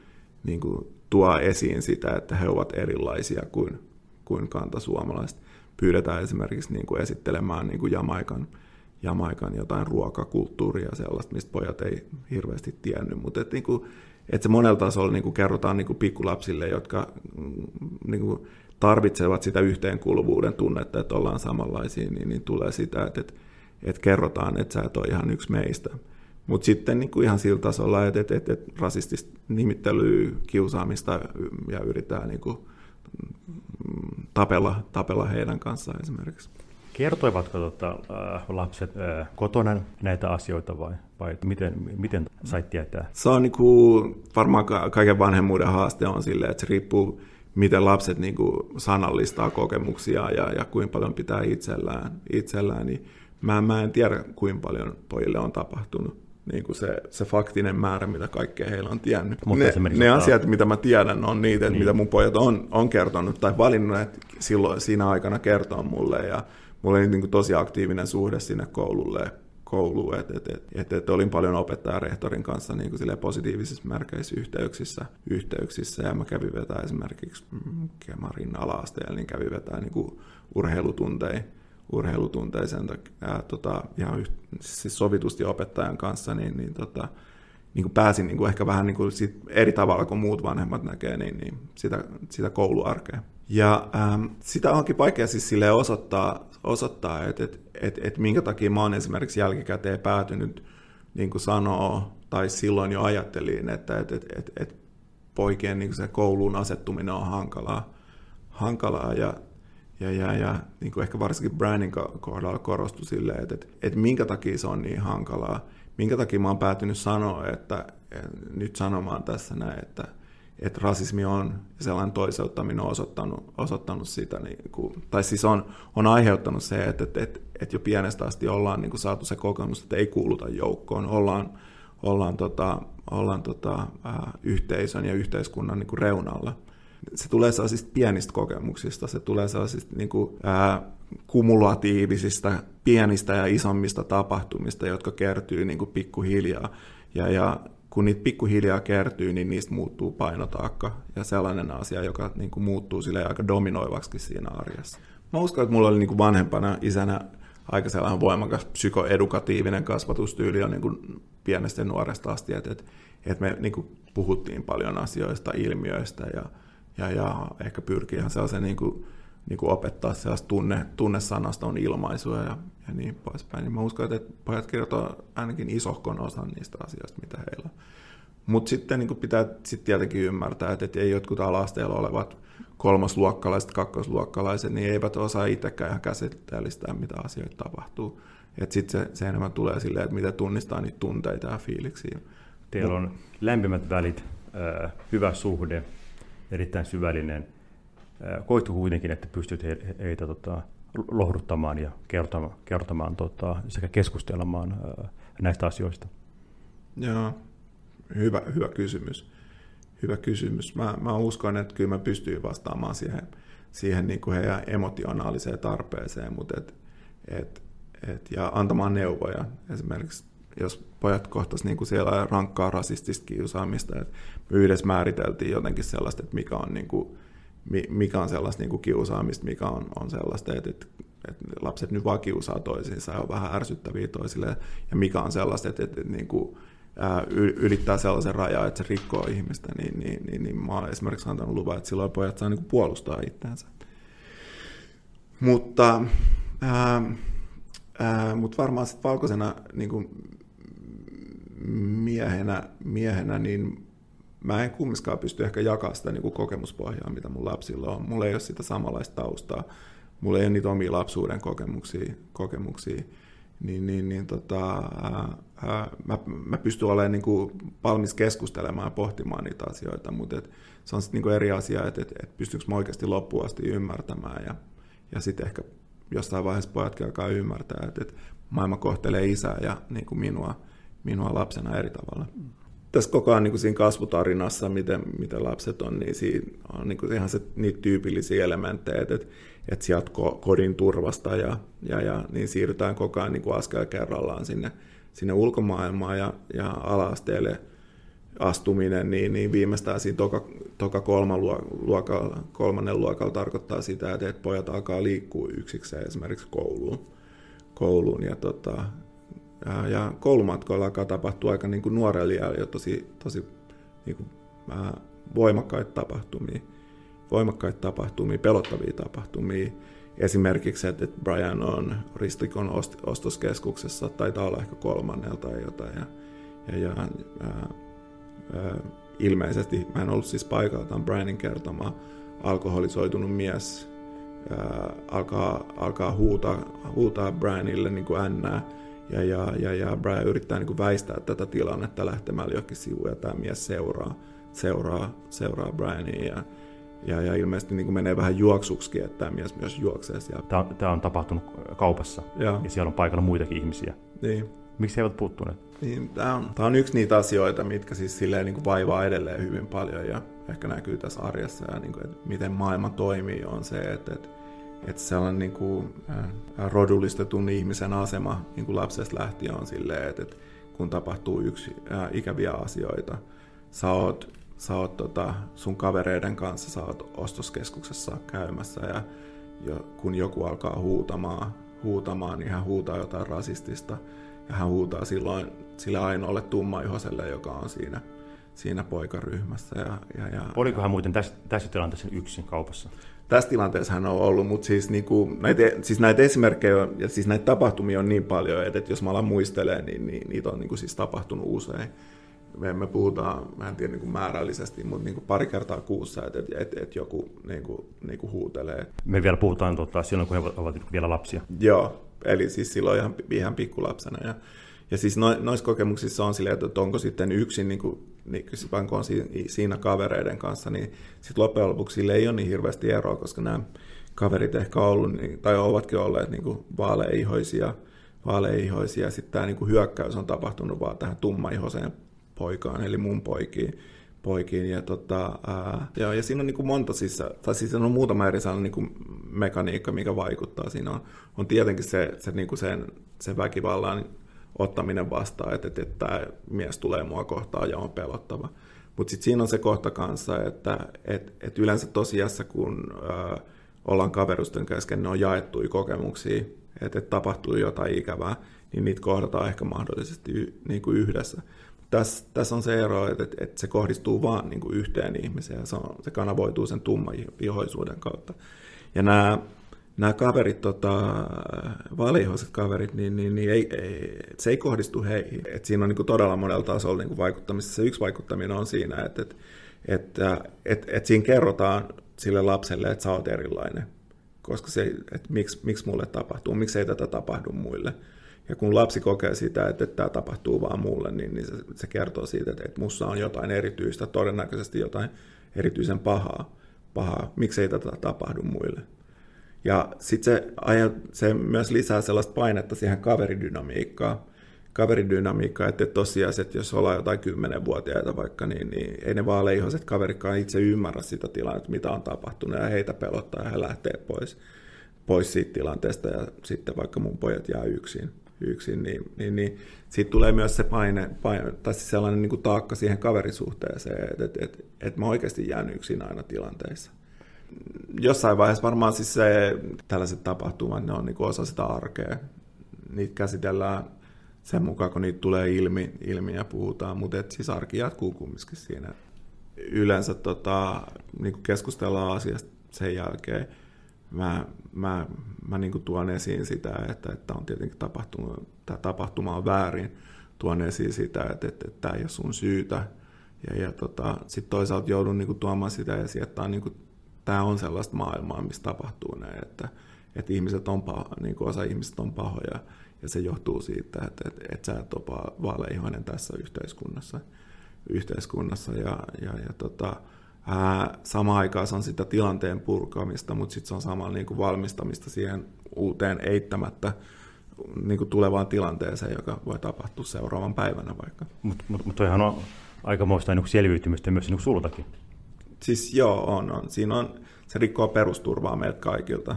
niin kuin tuo esiin sitä, että he ovat erilaisia kuin, kuin kantasuomalaiset. Pyydetään esimerkiksi niin kuin esittelemään niin kuin Jamaikan Jamaikan jotain ruokakulttuuria sellaista, mistä pojat ei hirveästi tiennyt, mutta että, niin kuin, että se monella tasolla niin kuin kerrotaan niin kuin pikkulapsille, jotka mm, niin kuin tarvitsevat sitä yhteenkuuluvuuden tunnetta, että ollaan samanlaisia, niin, niin tulee sitä, että, että, että kerrotaan, että sä et ole ihan yksi meistä. Mutta sitten niin ihan sillä tasolla, että, että, että, että rasistista nimittelyä, kiusaamista ja yritetään niin mm, tapella, tapella heidän kanssaan esimerkiksi. Kertoivatko tota, äh, lapset äh, kotona näitä asioita vai, vai miten, miten sait tietää? Se on niin kuin, varmaan kaiken vanhemmuuden haaste on sille, että se riippuu miten lapset niin kuin sanallistaa kokemuksia ja, ja kuinka paljon pitää itsellään, itsellään niin mä, mä en tiedä, kuinka paljon pojille on tapahtunut. Niin kuin se, se faktinen määrä, mitä kaikkea heillä on tiennyt. Mutta ne, ne asiat, mitä mä tiedän, on niitä, että niin. mitä mun pojat on, on kertonut tai valinnut silloin siinä aikana kertoa mulle. Ja mulla oli niin kuin tosi aktiivinen suhde sinne koululle, kouluun, että et, et, et, et olin paljon opettaja rehtorin kanssa niin kuin positiivisissa merkeissä yhteyksissä, yhteyksissä, ja mä kävin vetää esimerkiksi Kemarin ala niin kävin vetää niin kuin urheilutunteja, urheilutunteja sen takia, tota, ihan siis sovitusti opettajan kanssa, niin, niin tota, niin kuin pääsin niin kuin ehkä vähän niin kuin sit eri tavalla kuin muut vanhemmat näkee, niin, niin sitä, sitä kouluarkea. Ja ähm, sitä onkin vaikea siis sille osoittaa, osoittaa että et, et, et minkä takia mä oon esimerkiksi jälkikäteen päätynyt niin kuin sanoo, tai silloin jo ajattelin, että et, et, et, et poikien niin se kouluun asettuminen on hankalaa, hankalaa ja, ja, ja, ja niin kuin ehkä varsinkin Brandin kohdalla korostui silleen, että, että, että minkä takia se on niin hankalaa, minkä takia mä oon päätynyt sanoa, että, että nyt sanomaan tässä näin, että, että rasismi on sellainen toiseuttaminen osoittanut, osoittanut sitä, niin kuin, tai siis on, on aiheuttanut se, että, että, että, että jo pienestä asti ollaan niin kuin saatu se kokemus, että ei kuuluta joukkoon, ollaan, ollaan, tota, ollaan tota, ää, yhteisön ja yhteiskunnan niin kuin reunalla. Se tulee sellaisista pienistä kokemuksista, se tulee sellaisista niin kuin, ää, kumulatiivisista, pienistä ja isommista tapahtumista, jotka kertyy niin kuin pikkuhiljaa. Ja, ja kun niitä pikkuhiljaa kertyy, niin niistä muuttuu painotaakka ja sellainen asia, joka niin kuin muuttuu sille aika dominoivaksi siinä arjessa. Mä uskon, että mulla oli niin kuin vanhempana isänä aika sellainen voimakas psykoedukatiivinen kasvatustyyli on niin kuin pienestä nuoresta asti, että, että, me niin kuin puhuttiin paljon asioista, ilmiöistä ja, ja, ja ehkä pyrkii ihan sellaisen niin kuin, niin kuin opettaa sellaista tunne, tunnesanaston ilmaisua ja, ja niin poispäin. Niin mä uskon, että pojat kirjoittavat ainakin isohkon osan niistä asioista, mitä heillä on. Mutta sitten niin pitää sit tietenkin ymmärtää, että, että ei jotkut alasteella olevat kolmasluokkalaiset, kakkosluokkalaiset, niin eivät osaa itsekään ihan käsitteellistää, mitä asioita tapahtuu. Että sitten se, se enemmän tulee silleen, että miten tunnistaa niitä tunteita ja fiiliksiä. Teillä on lämpimät välit, hyvä suhde, erittäin syvällinen. Koitu kuitenkin, että pystyt heitä tota, lohduttamaan ja kertomaan, kertomaan tota, sekä keskustelemaan näistä asioista? Joo, hyvä, hyvä kysymys. Hyvä kysymys. Mä, mä uskon, että kyllä mä pystyn vastaamaan siihen, siihen niin kuin heidän emotionaaliseen tarpeeseen, mutta et, et, et, ja antamaan neuvoja. Esimerkiksi jos pojat kohtas niin kuin siellä rankkaa rasistista kiusaamista, että me yhdessä määriteltiin jotenkin sellaista, että mikä on, niin kuin, mikä on sellaista niin kuin kiusaamista, mikä on, on sellaista, että, että, että lapset nyt vaan kiusaa toisiinsa ja on vähän ärsyttäviä toisille, ja mikä on sellaista, että, että, että niin kuin, ylittää sellaisen rajan, että se rikkoo ihmistä, niin, niin, niin, niin mä oon esimerkiksi antanut luvan, että silloin pojat saa niin puolustaa itseänsä. Mutta, ää, ää, mutta varmaan sitten valkoisena niin kuin miehenä, miehenä, niin mä en kumminkaan pysty ehkä jakamaan sitä niin kuin kokemuspohjaa, mitä mun lapsilla on. Mulla ei ole sitä samanlaista taustaa. Mulla ei ole niitä omia lapsuuden kokemuksia, kokemuksia niin, niin, niin tota, ää, mä, mä pystyn olemaan niin kuin valmis keskustelemaan ja pohtimaan niitä asioita, mutta et, se on sitten niin eri asia, että et, et pystyykö mä oikeasti loppuun asti ymmärtämään ja, ja sitten ehkä jossain vaiheessa pojatkin alkaa ymmärtää, että, että maailma kohtelee isää ja niin kuin minua, minua lapsena eri tavalla. Tässä koko ajan niin kuin siinä kasvutarinassa, miten, miten lapset on, niin siinä on niin kuin ihan se, niitä tyypillisiä elementtejä, että, että sieltä kodin turvasta ja, ja, ja niin siirrytään koko ajan niin kuin askel kerrallaan sinne, sinne ulkomaailmaan ja, ja ala-asteelle astuminen, niin, niin viimeistään siinä toka, toka luokalla, kolmannen luokalla tarkoittaa sitä, että, että pojat alkaa liikkua yksikseen esimerkiksi kouluun. kouluun ja, tota, ja, ja koulumatkoilla alkaa tapahtua aika niin kuin nuorella jo tosi, tosi niin kuin, äh, voimakkaita tapahtumia voimakkaita tapahtumia, pelottavia tapahtumia. Esimerkiksi, että Brian on Ristikon ostoskeskuksessa, taitaa olla ehkä kolmannella tai jotain. Ja, ja, ja ää, ää, ilmeisesti, mä en ollut siis paikalla, Brianin kertoma, alkoholisoitunut mies ää, alkaa, alkaa huutaa, huutaa Brianille niin kuin ännää, ja, ja, ja, ja Brian yrittää niin kuin väistää tätä tilannetta lähtemällä johonkin sivuun, ja tämä mies seuraa, seuraa, seuraa Briania. Ja, ja, ja ilmeisesti niin kuin menee vähän juoksuksi, että tämä mies myös juoksee siellä. Tämä on, tämä on tapahtunut kaupassa ja. ja siellä on paikalla muitakin ihmisiä. Niin. Miksi he eivät puuttuneet? Niin, tämä, on, tämä on yksi niitä asioita, mitkä siis silleen niin kuin vaivaa edelleen hyvin paljon ja ehkä näkyy tässä arjessa ja niin kuin, että miten maailma toimii on se, että, että, että sellainen niin kuin, äh, rodullistetun ihmisen asema niin kuin lapsesta lähtien on silleen, että, että kun tapahtuu yksi äh, ikäviä asioita, sä oot sä oot tota, sun kavereiden kanssa, sä oot ostoskeskuksessa käymässä ja jo, kun joku alkaa huutamaan, huutamaan, niin hän huutaa jotain rasistista ja hän huutaa silloin sille ainoalle tummaihoiselle, joka on siinä, siinä poikaryhmässä. Ja, ja, ja, Oliko hän muuten tässä, tässä tilanteessa yksin kaupassa? Tässä tilanteessa hän on ollut, mutta siis, niin kuin, näitä, siis näitä esimerkkejä ja siis näitä tapahtumia on niin paljon, että, että jos mä alan muistelemaan, niin, niin niitä on niin kuin siis tapahtunut usein me, me puhutaan, mä en tiedä niin kuin määrällisesti, mutta niin kuin pari kertaa kuussa, että et, et, et joku niin kuin, niin kuin huutelee. Me vielä puhutaan tota, silloin, kun he ovat vielä lapsia. Joo, eli siis silloin ihan, ihan pikkulapsena. Ja, ja siis no, noissa kokemuksissa on silleen, että onko sitten yksin, niin kuin, niin kun on siinä, kavereiden kanssa, niin sitten loppujen lopuksi sille ei ole niin hirveästi eroa, koska nämä kaverit ehkä ollut, niin, tai ovatkin olleet niin kuin vaaleihoisia, vaaleihoisia, sitten tämä niin kuin hyökkäys on tapahtunut vaan tähän tummaihoiseen poikaan, eli mun poikiin. poikiin. Ja, tota, ää, ja, ja siinä on niin kuin monta, siis, tai siis on muutama eri sellainen niin kuin mekaniikka, mikä vaikuttaa. Siinä on, on tietenkin se, se, niin kuin sen, se väkivallan ottaminen vastaan, että, että, että tämä mies tulee mua kohtaan ja on pelottava. Mutta sitten siinä on se kohta kanssa, että et, et yleensä tosiassa kun ää, ollaan kaverusten kesken, ne on jaettuja kokemuksia, että, että tapahtuu jotain ikävää, niin niitä kohdataan ehkä mahdollisesti niin kuin yhdessä. Tässä, tässä on se ero, että, että se kohdistuu vaan niin kuin yhteen ihmiseen ja se, on, se kanavoituu sen tumman vihoisuuden kautta. Ja nämä, nämä kaverit, tota, vaalihoiset kaverit, niin, niin, niin ei, ei, se ei kohdistu heihin. Et siinä on niin kuin todella monella tasolla niin vaikuttamista. Se yksi vaikuttaminen on siinä, että, että, että, että, että siinä kerrotaan sille lapselle, että sä oot erilainen. Koska se, että miksi, miksi mulle tapahtuu, miksi ei tätä tapahdu muille. Ja kun lapsi kokee sitä, että, että tämä tapahtuu vaan mulle, niin, niin se, se kertoo siitä, että, että mussa on jotain erityistä, todennäköisesti jotain erityisen pahaa. pahaa. Miksi ei tätä tapahdu muille. Ja sitten se, se myös lisää sellaista painetta siihen kaveridynamiikkaan, kaveridynamiikkaa, että tosiaan, että jos ollaan jotain kymmenenvuotiaita vaikka, niin, niin ei ne vaaleihoiset kaverikaan itse ymmärrä sitä tilannetta, mitä on tapahtunut, ja heitä pelottaa, ja he lähtee pois, pois siitä tilanteesta, ja sitten vaikka mun pojat jää yksin yksin, niin, niin, niin siitä tulee myös se paine, paine tai siis sellainen niin kuin taakka siihen kaverisuhteeseen, että, että, että, että mä oikeasti jään yksin aina tilanteissa. Jossain vaiheessa varmaan siis se, tällaiset tapahtumat, ne on niin osa sitä arkea. Niitä käsitellään sen mukaan, kun niitä tulee ilmi, ilmi ja puhutaan, mutta siis arki jatkuu kumminkin siinä. Yleensä tota, niin keskustellaan asiasta sen jälkeen. Mä, mä mä niin tuon esiin sitä, että, että on tietenkin tapahtunut, tämä tapahtuma on väärin, tuon esiin sitä, että, että, että tämä ei ole sun syytä. Ja, ja tota, sitten toisaalta joudun niin tuomaan sitä esiin, että tämä on, niin tämä on sellaista maailmaa, missä tapahtuu näin, että, että ihmiset on paho, niin kuin osa ihmisistä on pahoja, ja se johtuu siitä, että, että, että sä et ole vaaleihoinen tässä yhteiskunnassa. yhteiskunnassa ja, ja, ja tota, samaan aikaan se on sitä tilanteen purkamista, mutta sitten se on samalla niin kuin valmistamista siihen uuteen eittämättä niin kuin tulevaan tilanteeseen, joka voi tapahtua seuraavan päivänä vaikka. Mutta mut, mut on aikamoista niin selviytymistä myös niin sultakin. Siis joo, on, on. Siinä on, se rikkoo perusturvaa meiltä kaikilta.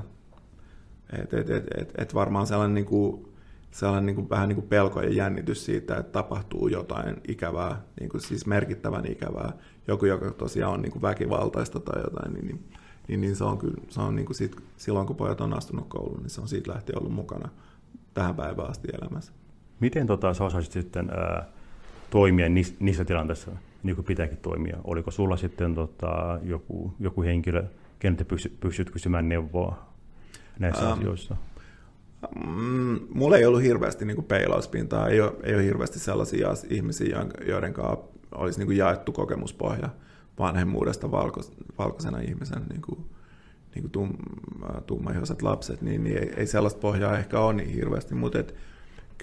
Et, et, et, et, et varmaan sellainen niin kuin, sellainen niin kuin, vähän niin kuin pelko ja jännitys siitä, että tapahtuu jotain ikävää, niin kuin siis merkittävän ikävää, joku, joka tosiaan on niin kuin väkivaltaista tai jotain, niin, niin, niin, niin se on kyllä, se on niin kuin sit, silloin kun pojat on astunut kouluun, niin se on siitä lähtien ollut mukana tähän päivään asti elämässä. Miten tota, sä osaisit sitten ää, toimia niissä, niissä tilanteissa, niin kuin pitääkin toimia? Oliko sulla sitten tota, joku, joku henkilö, kenet pystyt, pystyt kysymään neuvoa näissä ähm, asioissa? Mm, mulla ei ollut hirveästi niin kuin peilauspintaa, ei ole, ei ole hirveästi sellaisia ihmisiä, joiden kanssa olisi niin kuin jaettu kokemuspohja vanhemmuudesta valko, valkoisena ihmisen niin kuin, niin kuin tum, tummaihoiset lapset, niin, niin ei, ei sellaista pohjaa ehkä ole niin hirveästi, mutta et,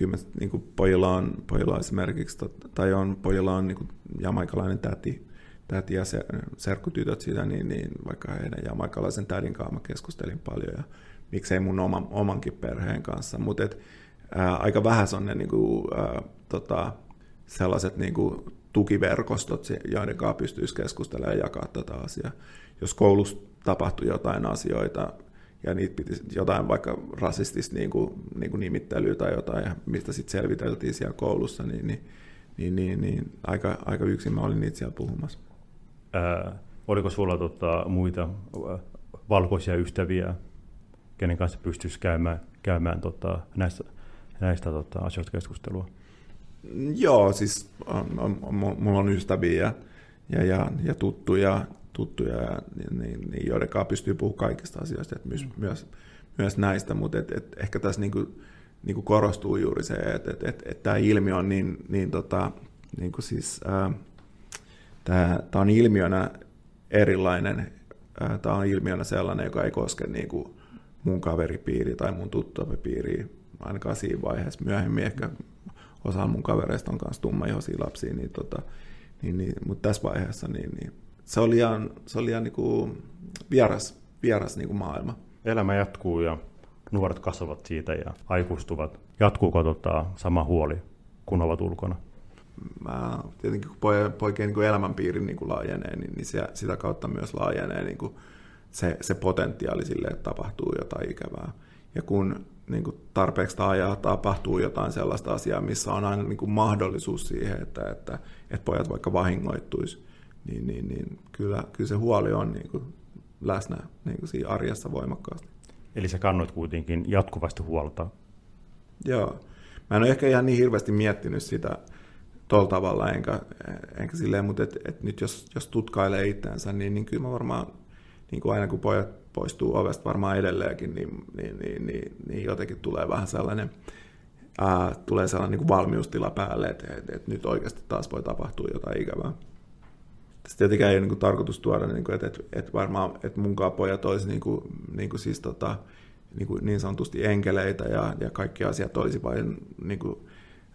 kyllä niin kuin pojilla, on, pojilla on esimerkiksi, tai on, pojilla on niin kuin jamaikalainen täti, täti ja se, serkkutytöt siitä, niin, niin vaikka heidän jamaikalaisen tädin kanssa mä keskustelin paljon ja miksei mun oman, omankin perheen kanssa, mutta aika vähän on ne niin kuin, ää, tota, sellaiset niin kuin, tukiverkostot, joiden kanssa pystyisi keskustelemaan ja jakaa tätä asiaa. Jos koulussa tapahtui jotain asioita, ja niitä piti jotain vaikka rasistista niin kuin, niin kuin nimittelyä tai jotain, mistä sitten selviteltiin siellä koulussa, niin, niin, niin, niin, niin aika, aika yksin mä olin niitä siellä puhumassa. Ää, oliko sulla tota, muita valkoisia ystäviä, kenen kanssa pystyisi käymään, käymään tota, näistä, näistä tota, asioista keskustelua? Joo, siis on, on, on, mulla on ystäviä ja, ja, ja tuttuja, tuttuja niin, niin, joiden kanssa pystyy puhumaan kaikista asioista, että myös, mm. myös, myös näistä, mutta et, et ehkä tässä niinku, niinku korostuu juuri se, että et, et, et tämä ilmiö on niin, niin, tota, niin kuin siis, tämä on ilmiönä erilainen, tämä on ilmiönä sellainen, joka ei koske niin kuin mun kaveripiiri tai mun tuttavipiiri ainakaan siinä vaiheessa. Myöhemmin ehkä osa mun kavereista on kanssa tummaihoisia lapsia, niin, tota, niin, niin, mutta tässä vaiheessa niin, niin, se oli ihan, se oli ihan niin kuin vieras, vieras niin kuin maailma. Elämä jatkuu ja nuoret kasvavat siitä ja aikuistuvat. Jatkuuko tota, sama huoli, kun ovat ulkona? Mä, tietenkin kun poikien, niin kuin elämänpiiri niin kuin laajenee, niin, niin se, sitä kautta myös laajenee niin kuin se, se potentiaali sille, että tapahtuu jotain ikävää. Ja kun niin kuin tarpeeksi ajaa tapahtuu jotain sellaista asiaa, missä on aina niin kuin mahdollisuus siihen, että, että, että pojat vaikka vahingoittuisi, niin, niin, niin kyllä, kyllä se huoli on niin kuin läsnä niin kuin siinä arjessa voimakkaasti. Eli sä kannoit kuitenkin jatkuvasti huolta. Joo. Mä en ole ehkä ihan niin hirveästi miettinyt sitä tuolla tavalla, enkä, enkä silleen, mutta et, et nyt jos, jos tutkailee itseänsä, niin, niin kyllä mä varmaan, niin kuin aina kun pojat poistuu ovesta varmaan edelleenkin, niin, niin, niin, niin, niin jotenkin tulee vähän sellainen, ää, tulee sellainen niin kuin valmiustila päälle, että, että, että nyt oikeasti taas voi tapahtua jotain ikävää. Sitten tietenkään ei ole niin kuin tarkoitus tuoda, niin kuin, että, että, että varmaan että munkaan pojat olisi niin kuin, niin kuin siis tota, niin, kuin niin sanotusti enkeleitä ja, ja kaikki asiat olisi vain niin kuin,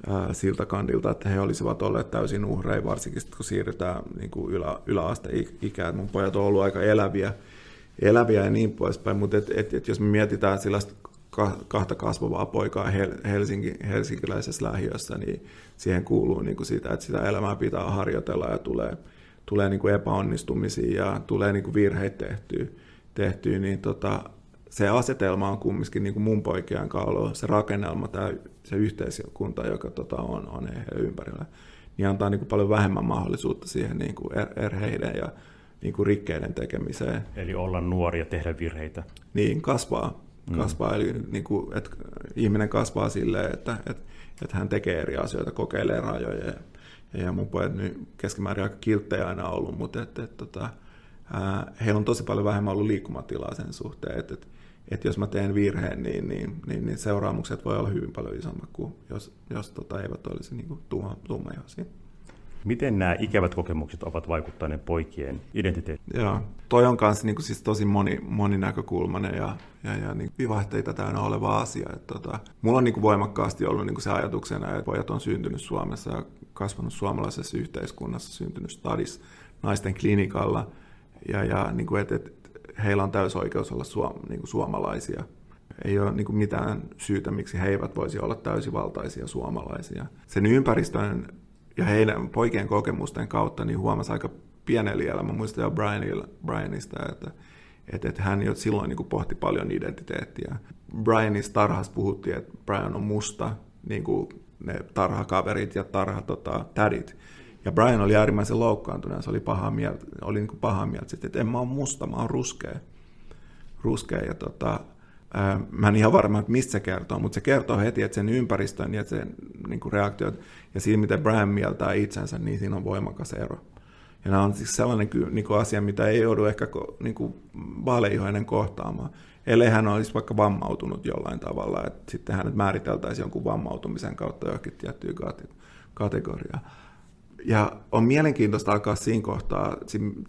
ää, siltä kandilta, että he olisivat olleet täysin uhreja, varsinkin sit, kun siirrytään niin kuin ylä, yläasteikään. Mun pojat on ollut aika eläviä, eläviä ja niin poispäin, mutta et, et, et jos me mietitään sellaista kahta kasvavaa poikaa Helsinki, helsinkiläisessä lähiössä, niin siihen kuuluu niin kuin sitä, että sitä elämää pitää harjoitella ja tulee, tulee niin kuin epäonnistumisia ja tulee niin kuin virheitä tehtyä, tehtyä niin tota, se asetelma on kumminkin niin kuin mun poikien kanssa se rakennelma, tämä, se yhteiskunta, joka tota, on, on heidän ympärillä, niin antaa niin kuin paljon vähemmän mahdollisuutta siihen niin kuin er, erheiden ja niin kuin rikkeiden tekemiseen. Eli olla nuori ja tehdä virheitä. Niin, kasvaa. Mm. kasvaa. Mm. Eli niin kuin, että ihminen kasvaa silleen, että, että, että hän tekee eri asioita, kokeilee rajoja. Ja, ja mun pojat nyt keskimäärin aika kilttejä aina ollut, mutta että, että, tota, ää, heillä on tosi paljon vähemmän ollut liikkumatilaa sen suhteen, että, että että jos mä teen virheen, niin, niin, niin, niin seuraamukset voi olla hyvin paljon isommat kuin jos, jos tota, eivät olisi niin tummaihoisia. Miten nämä ikävät kokemukset ovat vaikuttaneet poikien identiteettiin? Joo, toi on myös niin siis tosi moni, moninäkökulmainen ja, ja, ja niin vivahteita täynnä oleva asia. Että, tota, mulla on niin voimakkaasti ollut niin se ajatuksena, että pojat on syntynyt Suomessa ja kasvanut suomalaisessa yhteiskunnassa, syntynyt stadis naisten klinikalla. Ja, ja niin kuin, että, että heillä on täysi oikeus olla suom, niin kuin suomalaisia. Ei ole niin kuin mitään syytä, miksi he eivät voisi olla täysivaltaisia suomalaisia. Sen ympäristön ja heidän poikien kokemusten kautta niin huomasi aika pienellä iällä, mä muistan jo Brianista, että, että, että hän jo silloin niin kuin pohti paljon identiteettiä. Brianista tarhassa puhuttiin, että Brian on musta, niin kuin ne tarhakaverit ja tarhatädit. Tota, ja Brian oli äärimmäisen loukkaantunut ja se oli paha mieltä, oli niin kuin paha mieltä, että en mä ole musta, mä oon ruskea. ruskea ja tota, mä en ihan varma, että mistä se kertoo, mutta se kertoo heti, että sen ympäristön ja sen niin kuin reaktiot ja siinä, miten Brian mieltää itsensä, niin siinä on voimakas ero. Ja nämä on siis sellainen niin kuin asia, mitä ei joudu ehkä niin kuin vaaleihoinen kohtaamaan, ellei hän olisi vaikka vammautunut jollain tavalla, että sitten hänet määriteltäisiin jonkun vammautumisen kautta johonkin tiettyyn kategoriaan. Ja on mielenkiintoista alkaa siinä kohtaa,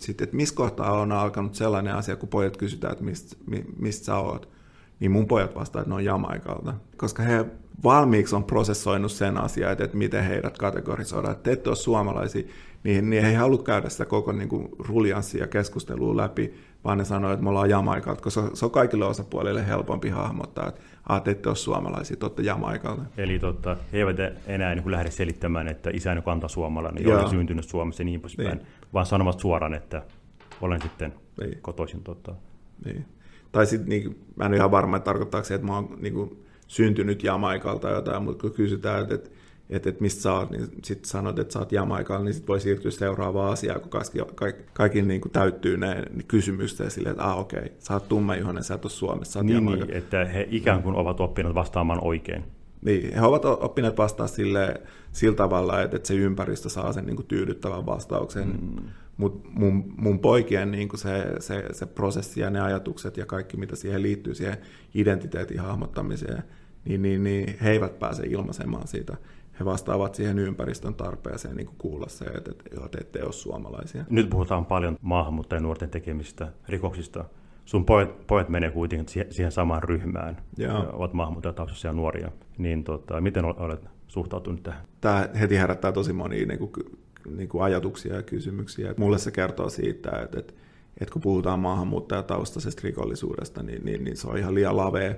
että missä kohtaa on alkanut sellainen asia, kun pojat kysytään, että mistä, mistä sä oot, niin mun pojat vastaa, että ne on Jamaikalta. Koska he valmiiksi on prosessoinut sen asian, että, että miten heidät kategorisoidaan, että te ette ole suomalaisia, niin, niin he ei halua käydä sitä koko niin kuin, ruljanssia keskustelua läpi, vaan ne sanoo, että me ollaan Jamaikalta, koska se on kaikille osapuolille helpompi hahmottaa, että ah, te ette ole suomalaisia, te olette Jamaikalta. Eli totta, he eivät enää niin lähde selittämään, että isäni kanta suomalainen, niin olen syntynyt Suomessa ja niin poispäin, niin. vaan sanovat suoraan, että olen sitten niin. kotoisin. Totta. Niin. Tai sitten, niin, mä en ole ihan varma, että tarkoittaako se, että mä oon niin kuin, syntynyt Jamaikalta jotain, mutta kun kysytään, että, että että, että mistä sä oot, niin sitten sanot, että sä oot Jamaikalla, niin sitten voi siirtyä seuraavaan asiaan, kun kaikki, kaikki, kaikki niin kuin täyttyy ne kysymystä silleen, että ah okei, okay, sä oot tummaihoinen, sä et ole Suomessa, sä oot niin, niin, että he ikään kuin ovat oppineet vastaamaan oikein. Niin, he ovat oppineet vastaa sille, sillä tavalla, että, että se ympäristö saa sen niin kuin tyydyttävän vastauksen. Mm. Mutta mun, mun poikien niin kuin se, se, se prosessi ja ne ajatukset ja kaikki, mitä siihen liittyy, siihen identiteetin hahmottamiseen, niin, niin, niin he eivät pääse ilmaisemaan siitä he vastaavat siihen ympäristön tarpeeseen niin kuin kuulla se, että, että te ette ole suomalaisia. Nyt puhutaan paljon maahanmuuttajien nuorten tekemistä rikoksista. Sun pojat, pojat menee kuitenkin siihen, siihen samaan ryhmään, Joo. ovat maahanmuuttajataustassa ja nuoria. Niin tota, miten olet suhtautunut tähän? Tämä heti herättää tosi monia niin kuin, niin kuin ajatuksia ja kysymyksiä. Mulle se kertoo siitä, että, että, että kun puhutaan maahanmuuttajataustaisesta rikollisuudesta, niin, niin, niin se on ihan liian lavea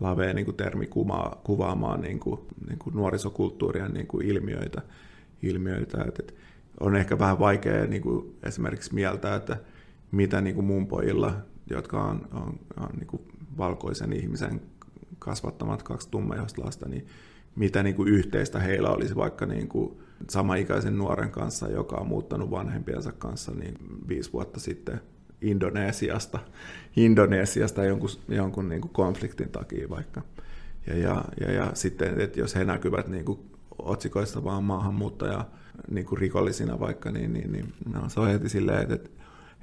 lavea niin kuin termi kuva, kuvaamaan niin kuin, niin kuin nuorisokulttuurien niin kuin ilmiöitä. ilmiöitä. Et, et on ehkä vähän vaikea niin kuin esimerkiksi mieltä, että mitä niin kuin mun pojilla, jotka on, on, on niin kuin valkoisen ihmisen kasvattamat kaksi tummaihoista lasta, niin mitä niin kuin yhteistä heillä olisi vaikka niin kuin samaikäisen nuoren kanssa, joka on muuttanut vanhempiensa kanssa niin viisi vuotta sitten Indonesiasta, Indonesiasta jonkun, jonkun niin kuin konfliktin takia vaikka. Ja, ja, ja, ja sitten, että jos he näkyvät niin kuin otsikoissa vaan maahanmuuttaja niin kuin rikollisina vaikka, niin, niin, niin no, se on heti silleen, että, että,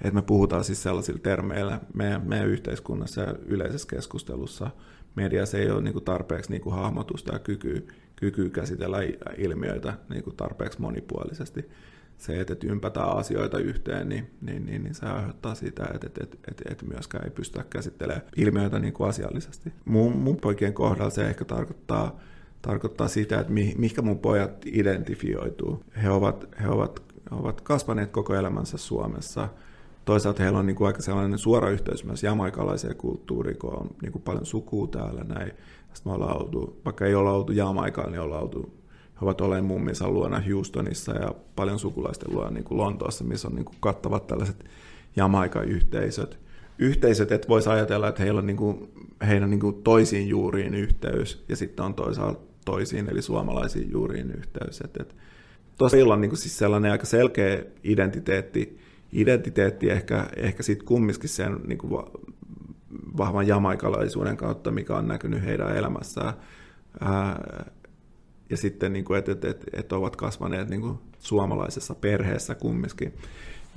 että me puhutaan siis sellaisilla termeillä meidän, meidän yhteiskunnassa ja yleisessä keskustelussa. Mediassa ei ole niin kuin tarpeeksi niin kuin hahmotusta ja kykyä, kykyä käsitellä ilmiöitä niin kuin tarpeeksi monipuolisesti se, että, ympätään asioita yhteen, niin, niin, niin, niin se aiheuttaa sitä, että, että, että, että, että myöskään ei pystytä käsittelemään ilmiöitä niin kuin asiallisesti. Mun, mun poikien kohdalla se ehkä tarkoittaa, tarkoittaa sitä, että mi, mihinkä mun pojat identifioituu. He ovat, he ovat, he ovat kasvaneet koko elämänsä Suomessa. Toisaalta heillä on niin kuin aika sellainen suora yhteys myös jamaikalaiseen kulttuuriin, kun on niin kuin paljon sukua täällä näin. Sitten me ollaan oltu, vaikka ei olla oltu Jamaikaan, niin ollaan oltu he ovat olleet mumminsa luona Houstonissa ja paljon sukulaisten luona niin kuin Lontoossa, missä on niin kuin kattavat tällaiset Jamaika-yhteisöt. Yhteisöt, että voisi ajatella, että heillä on niin kuin, heidän niin kuin toisiin juuriin yhteys ja sitten on toisaalta toisiin, eli suomalaisiin juuriin yhteys. Että, tosiaan on niin kuin siis sellainen aika selkeä identiteetti, identiteetti ehkä, ehkä sitten kumminkin sen niin kuin vahvan jamaikalaisuuden kautta, mikä on näkynyt heidän elämässään. Ää, ja sitten, niin kuin, että, että, että, että ovat kasvaneet niin kuin suomalaisessa perheessä kumminkin.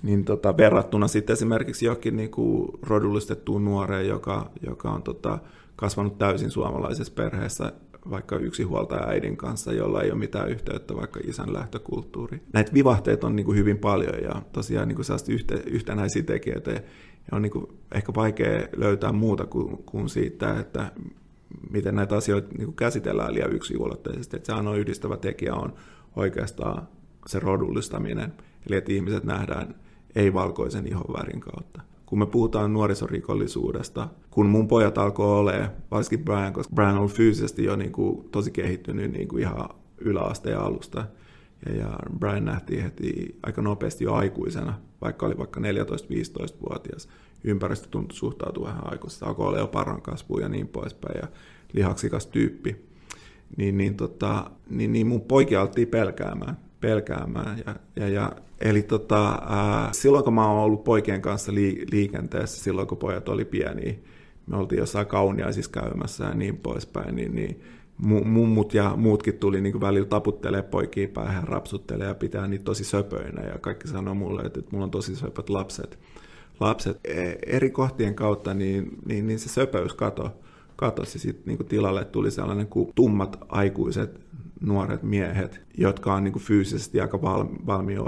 Niin tota, verrattuna sitten esimerkiksi jokin niin kuin rodullistettuun nuoreen, joka, joka on tota, kasvanut täysin suomalaisessa perheessä, vaikka yksi huoltaja äidin kanssa, jolla ei ole mitään yhteyttä vaikka isän lähtökulttuuriin. Näitä vivahteita on niin kuin hyvin paljon ja tosiaan niin kuin yhte, yhtenäisiä tekijöitä. Ja on niin kuin ehkä vaikea löytää muuta kuin, kuin siitä, että miten näitä asioita niin kuin käsitellään liian yksinulotteisesti. Että sehän on yhdistävä tekijä on oikeastaan se rodullistaminen, eli että ihmiset nähdään ei-valkoisen ihonvärin kautta. Kun me puhutaan nuorisorikollisuudesta, kun mun pojat alkoi olemaan, varsinkin Brian, koska Brian on fyysisesti jo niin kuin tosi kehittynyt niin kuin ihan yläasteen alusta, ja, ja Brian nähtiin heti aika nopeasti jo aikuisena, vaikka oli vaikka 14-15-vuotias ympäristö tuntui suhtautua vähän aikuisesta, alkoi olla jo paran kasvu ja niin poispäin, ja lihaksikas tyyppi, niin, niin, tota, niin, niin mun poikia oltiin pelkäämään, pelkäämään. Ja, ja, ja, eli tota, ää, silloin kun mä oon ollut poikien kanssa li, liikenteessä, silloin kun pojat oli pieniä, me oltiin jossain kauniaisissa käymässä ja niin poispäin, niin, niin mummut ja muutkin tuli niin välillä taputtelee poikia päähän, rapsuttelee ja pitää niitä tosi söpöinä. Ja kaikki sanoo mulle, että, että mulla on tosi söpöt lapset. Lapset e, eri kohtien kautta, niin, niin, niin se söpöys kato, katosi. Sitten niin tilalle tuli sellainen kuin tummat aikuiset nuoret miehet, jotka on niin kuin fyysisesti aika valmiin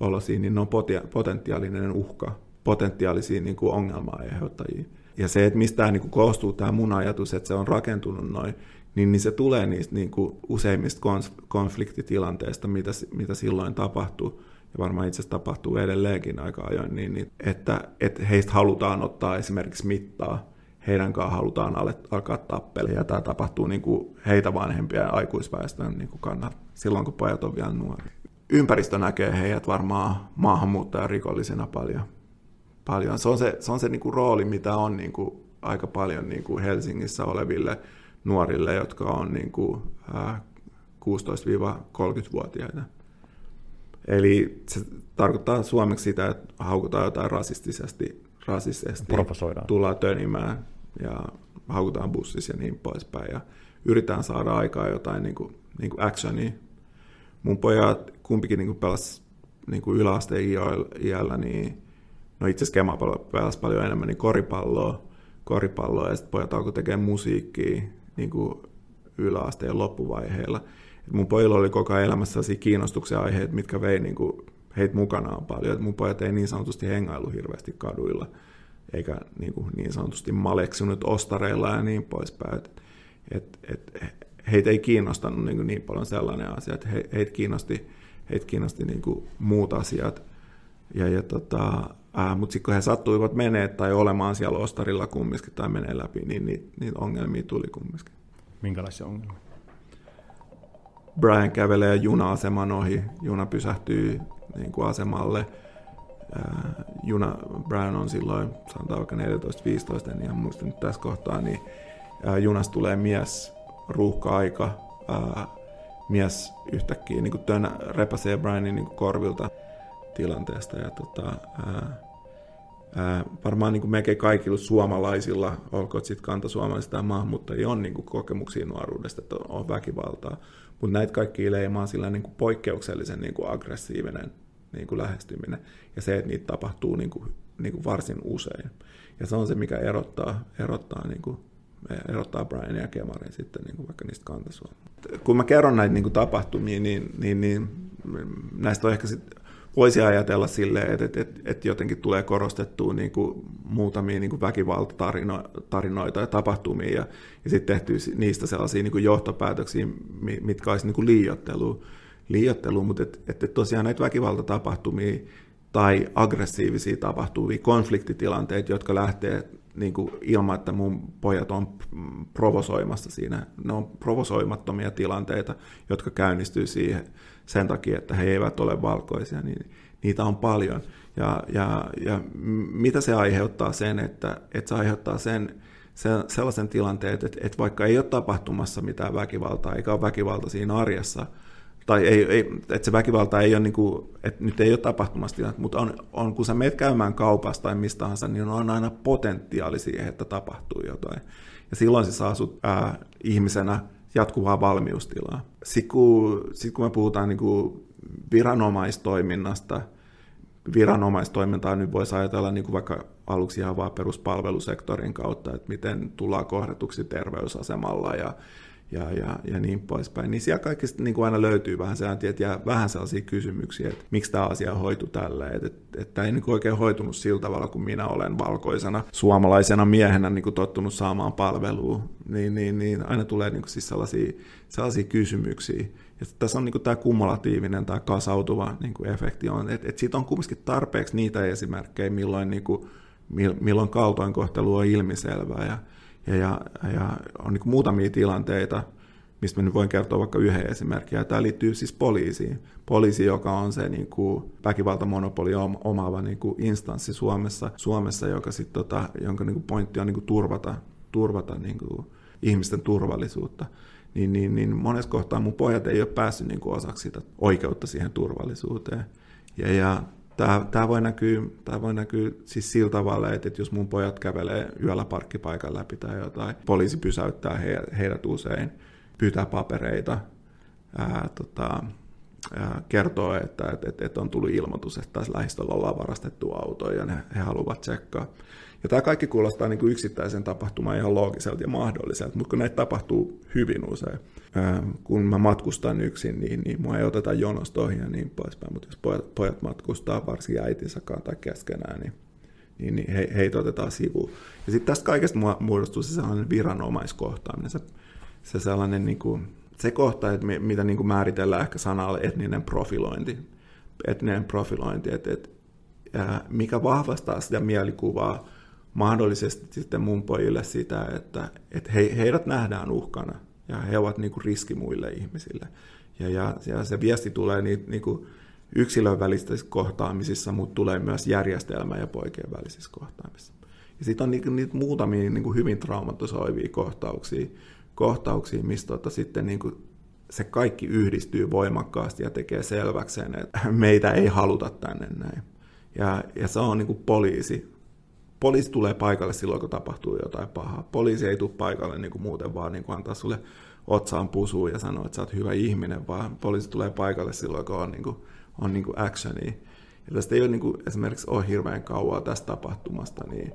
olosia, niin ne on potentiaalinen uhka, potentiaalisia niin kuin ongelma-aiheuttajia. Ja se, että mistä tämä niin kuin koostuu tämä mun ajatus, että se on rakentunut noin, niin, niin se tulee niistä niin kuin useimmista konfliktitilanteista, mitä, mitä silloin tapahtuu ja varmaan itse asiassa tapahtuu edelleenkin aika ajoin, niin, niin että, että heistä halutaan ottaa esimerkiksi mittaa, heidän kanssaan halutaan alkaa tappeleja, ja tämä tapahtuu niin kuin heitä vanhempia aikuisväestön niin kuin kannalta, silloin kun pojat on vielä nuori. Ympäristö näkee heidät varmaan maahanmuuttajarikollisena paljon. paljon. Se on se, se, on se niin kuin rooli, mitä on niin kuin aika paljon niin kuin Helsingissä oleville nuorille, jotka on niin kuin, äh, 16-30-vuotiaita. Eli se tarkoittaa suomeksi sitä, että haukutaan jotain rasistisesti, rasistisesti Provosoidaan. tullaan tönimään ja haukutaan bussissa ja niin poispäin. Ja yritetään saada aikaa jotain niin kuin, niin kuin actionia. Mun pojat kumpikin niin kuin pelasi niin kuin yläasteen iällä, niin no itse asiassa Kema pelasi paljon enemmän niin koripalloa, koripalloa ja sitten pojat alkoi tekemään musiikkia niin kuin yläasteen loppuvaiheilla. Et mun pojilla oli koko ajan elämässä sellaisia kiinnostuksen aiheita, mitkä vei niin kuin heitä mukanaan paljon. Et mun pojat ei niin sanotusti hengailu hirveästi kaduilla, eikä niin, kuin niin sanotusti maleksunut ostareilla ja niin poispäin. Et, et, et, heitä ei kiinnostanut niin, niin paljon sellainen asia, että he, heitä kiinnosti, heitä kiinnosti niin kuin muut asiat. Ja, ja tota, mutta sitten kun he sattuivat menee tai olemaan siellä ostarilla kumminkin tai menee läpi, niin niitä, niitä ongelmia tuli kumminkin. Minkälaisia ongelmia? Brian kävelee juna-aseman ohi, juna pysähtyy niin kuin asemalle. Juna, Brian on silloin, sanotaan vaikka 14-15, en ihan muista nyt tässä kohtaa, niin junas tulee mies, ruuhka-aika, mies yhtäkkiä niin kuin tönä, repäsee Brianin niin kuin korvilta tilanteesta ja tota, ää, ää, varmaan niin kuin melkein kaikilla suomalaisilla, olkoon sitten kantasuomalaisista tai maahanmuuttajia, on niin kuin kokemuksia nuoruudesta, että on väkivaltaa. Mutta näitä kaikki leimaa sillä niin kuin poikkeuksellisen niin kuin aggressiivinen niin kuin lähestyminen. Ja se, että niitä tapahtuu niin kuin, niin kuin varsin usein. Ja se on se, mikä erottaa, erottaa, niin kuin, erottaa Brian ja Kemarin sitten niin kuin vaikka niistä kantasuomalaisista. Kun mä kerron näitä niin kuin tapahtumia, niin, niin, niin näistä on ehkä sitten voisi ajatella silleen, että, että, että, että jotenkin tulee korostettua niin kuin muutamia niin kuin väkivaltatarinoita ja tapahtumia ja, ja sitten tehty niistä sellaisia niin kuin johtopäätöksiä, mitkä olisi niin kuin liiottelu, liiottelu mutta että, että tosiaan näitä väkivaltatapahtumia tai aggressiivisia tapahtuvia konfliktitilanteita, jotka lähtee niin kuin ilman, että mun pojat on provosoimassa siinä. Ne on provosoimattomia tilanteita, jotka käynnistyy siihen sen takia, että he eivät ole valkoisia, niin niitä on paljon. Ja, ja, ja mitä se aiheuttaa sen, että, että se aiheuttaa sen, sen sellaisen tilanteen, että, että vaikka ei ole tapahtumassa mitään väkivaltaa, eikä ole väkivalta siinä arjessa, tai ei, ei, että se väkivalta ei ole, niin kuin, että nyt ei ole tapahtumassa mutta on, on, kun sä meet käymään kaupasta tai mistä tahansa, niin on aina potentiaali siihen, että tapahtuu jotain. Ja silloin se saa sut ää, ihmisenä jatkuvaa valmiustilaa. Sitten kun, sit kun me puhutaan niin kuin viranomaistoiminnasta, viranomaistoimintaa nyt voisi ajatella niin kuin vaikka aluksi ihan vaan peruspalvelusektorin kautta, että miten tullaan kohdetuksi terveysasemalla ja ja, ja, ja niin poispäin. Niin siellä kaikista niin kuin aina löytyy vähän sellaisia, ja vähän sellaisia kysymyksiä, että miksi tämä asia hoitu tällä. Että, että, että ei niin kuin oikein hoitunut sillä tavalla, kun minä olen valkoisena suomalaisena miehenä niin kuin tottunut saamaan palvelua. Niin, niin, niin aina tulee niin kuin siis sellaisia, sellaisia kysymyksiä. Ja tässä on niin kuin tämä kumulatiivinen tai kasautuva niin kuin efekti, on, että, että siitä on kumminkin tarpeeksi niitä esimerkkejä, milloin, niin kuin, milloin kaltoinkohtelu on ilmiselvää. Ja, ja, ja, ja on niin muutamia tilanteita, mistä mä nyt voin kertoa vaikka yhden esimerkin. Ja tämä liittyy siis poliisiin. Poliisi, joka on se niin kuin väkivaltamonopoli omaava niin kuin instanssi Suomessa, Suomessa joka sit, tota, jonka niin kuin pointti on niin kuin turvata, turvata niin kuin ihmisten turvallisuutta. Niin, niin, niin monessa kohtaa mun pojat ei ole päässyt niin kuin osaksi sitä oikeutta siihen turvallisuuteen. Ja, ja Tämä, tämä, voi näkyä, tämä voi näkyä siis sillä tavalla, että, jos mun pojat kävelee yöllä parkkipaikan läpi tai jotain, poliisi pysäyttää he, heidät usein, pyytää papereita, ää, tota, ää, kertoo, että, että, että, että on tullut ilmoitus, että tässä lähistöllä ollaan varastettu auto ja ne, he haluavat tsekkaa. Ja tämä kaikki kuulostaa niin kuin yksittäisen tapahtuman ihan loogiselta ja mahdolliselta, mutta kun näitä tapahtuu hyvin usein, kun mä matkustan yksin, niin, niin mua ei oteta jonosta ohi ja niin poispäin, mutta jos pojat, pojat matkustaa varsinkin äitinsä kanssa tai keskenään, niin, niin, niin he, heitä otetaan sivuun. Ja sitten tästä kaikesta muodostuu se sellainen viranomaiskohtaaminen, se, se sellainen niin kuin, se kohta, että mitä niin kuin määritellään ehkä sanalla etninen profilointi, etninen profilointi, että, että mikä vahvastaa sitä mielikuvaa mahdollisesti sitten mun pojille sitä, että, että he, heidät nähdään uhkana ja he ovat niin kuin riski muille ihmisille. Ja, ja, ja se viesti tulee niin, niin kuin yksilön välisissä kohtaamisissa, mutta tulee myös järjestelmä- ja poikien välisissä kohtaamisissa. Ja sitten on niitä, niitä muutamia niin kuin hyvin traumatisoivia kohtauksia, kohtauksia mistä tota, sitten niin kuin se kaikki yhdistyy voimakkaasti ja tekee selväksi sen, että meitä ei haluta tänne näin. Ja, ja se on niin kuin poliisi, poliisi tulee paikalle silloin, kun tapahtuu jotain pahaa. Poliisi ei tule paikalle niin kuin muuten vaan niin kuin antaa sulle otsaan pusuun ja sanoa, että sä oot hyvä ihminen, vaan poliisi tulee paikalle silloin, kun on, niin kuin, on niin kuin actionia. Ja tästä ei ole niin kuin, esimerkiksi ole hirveän kauaa tästä tapahtumasta, niin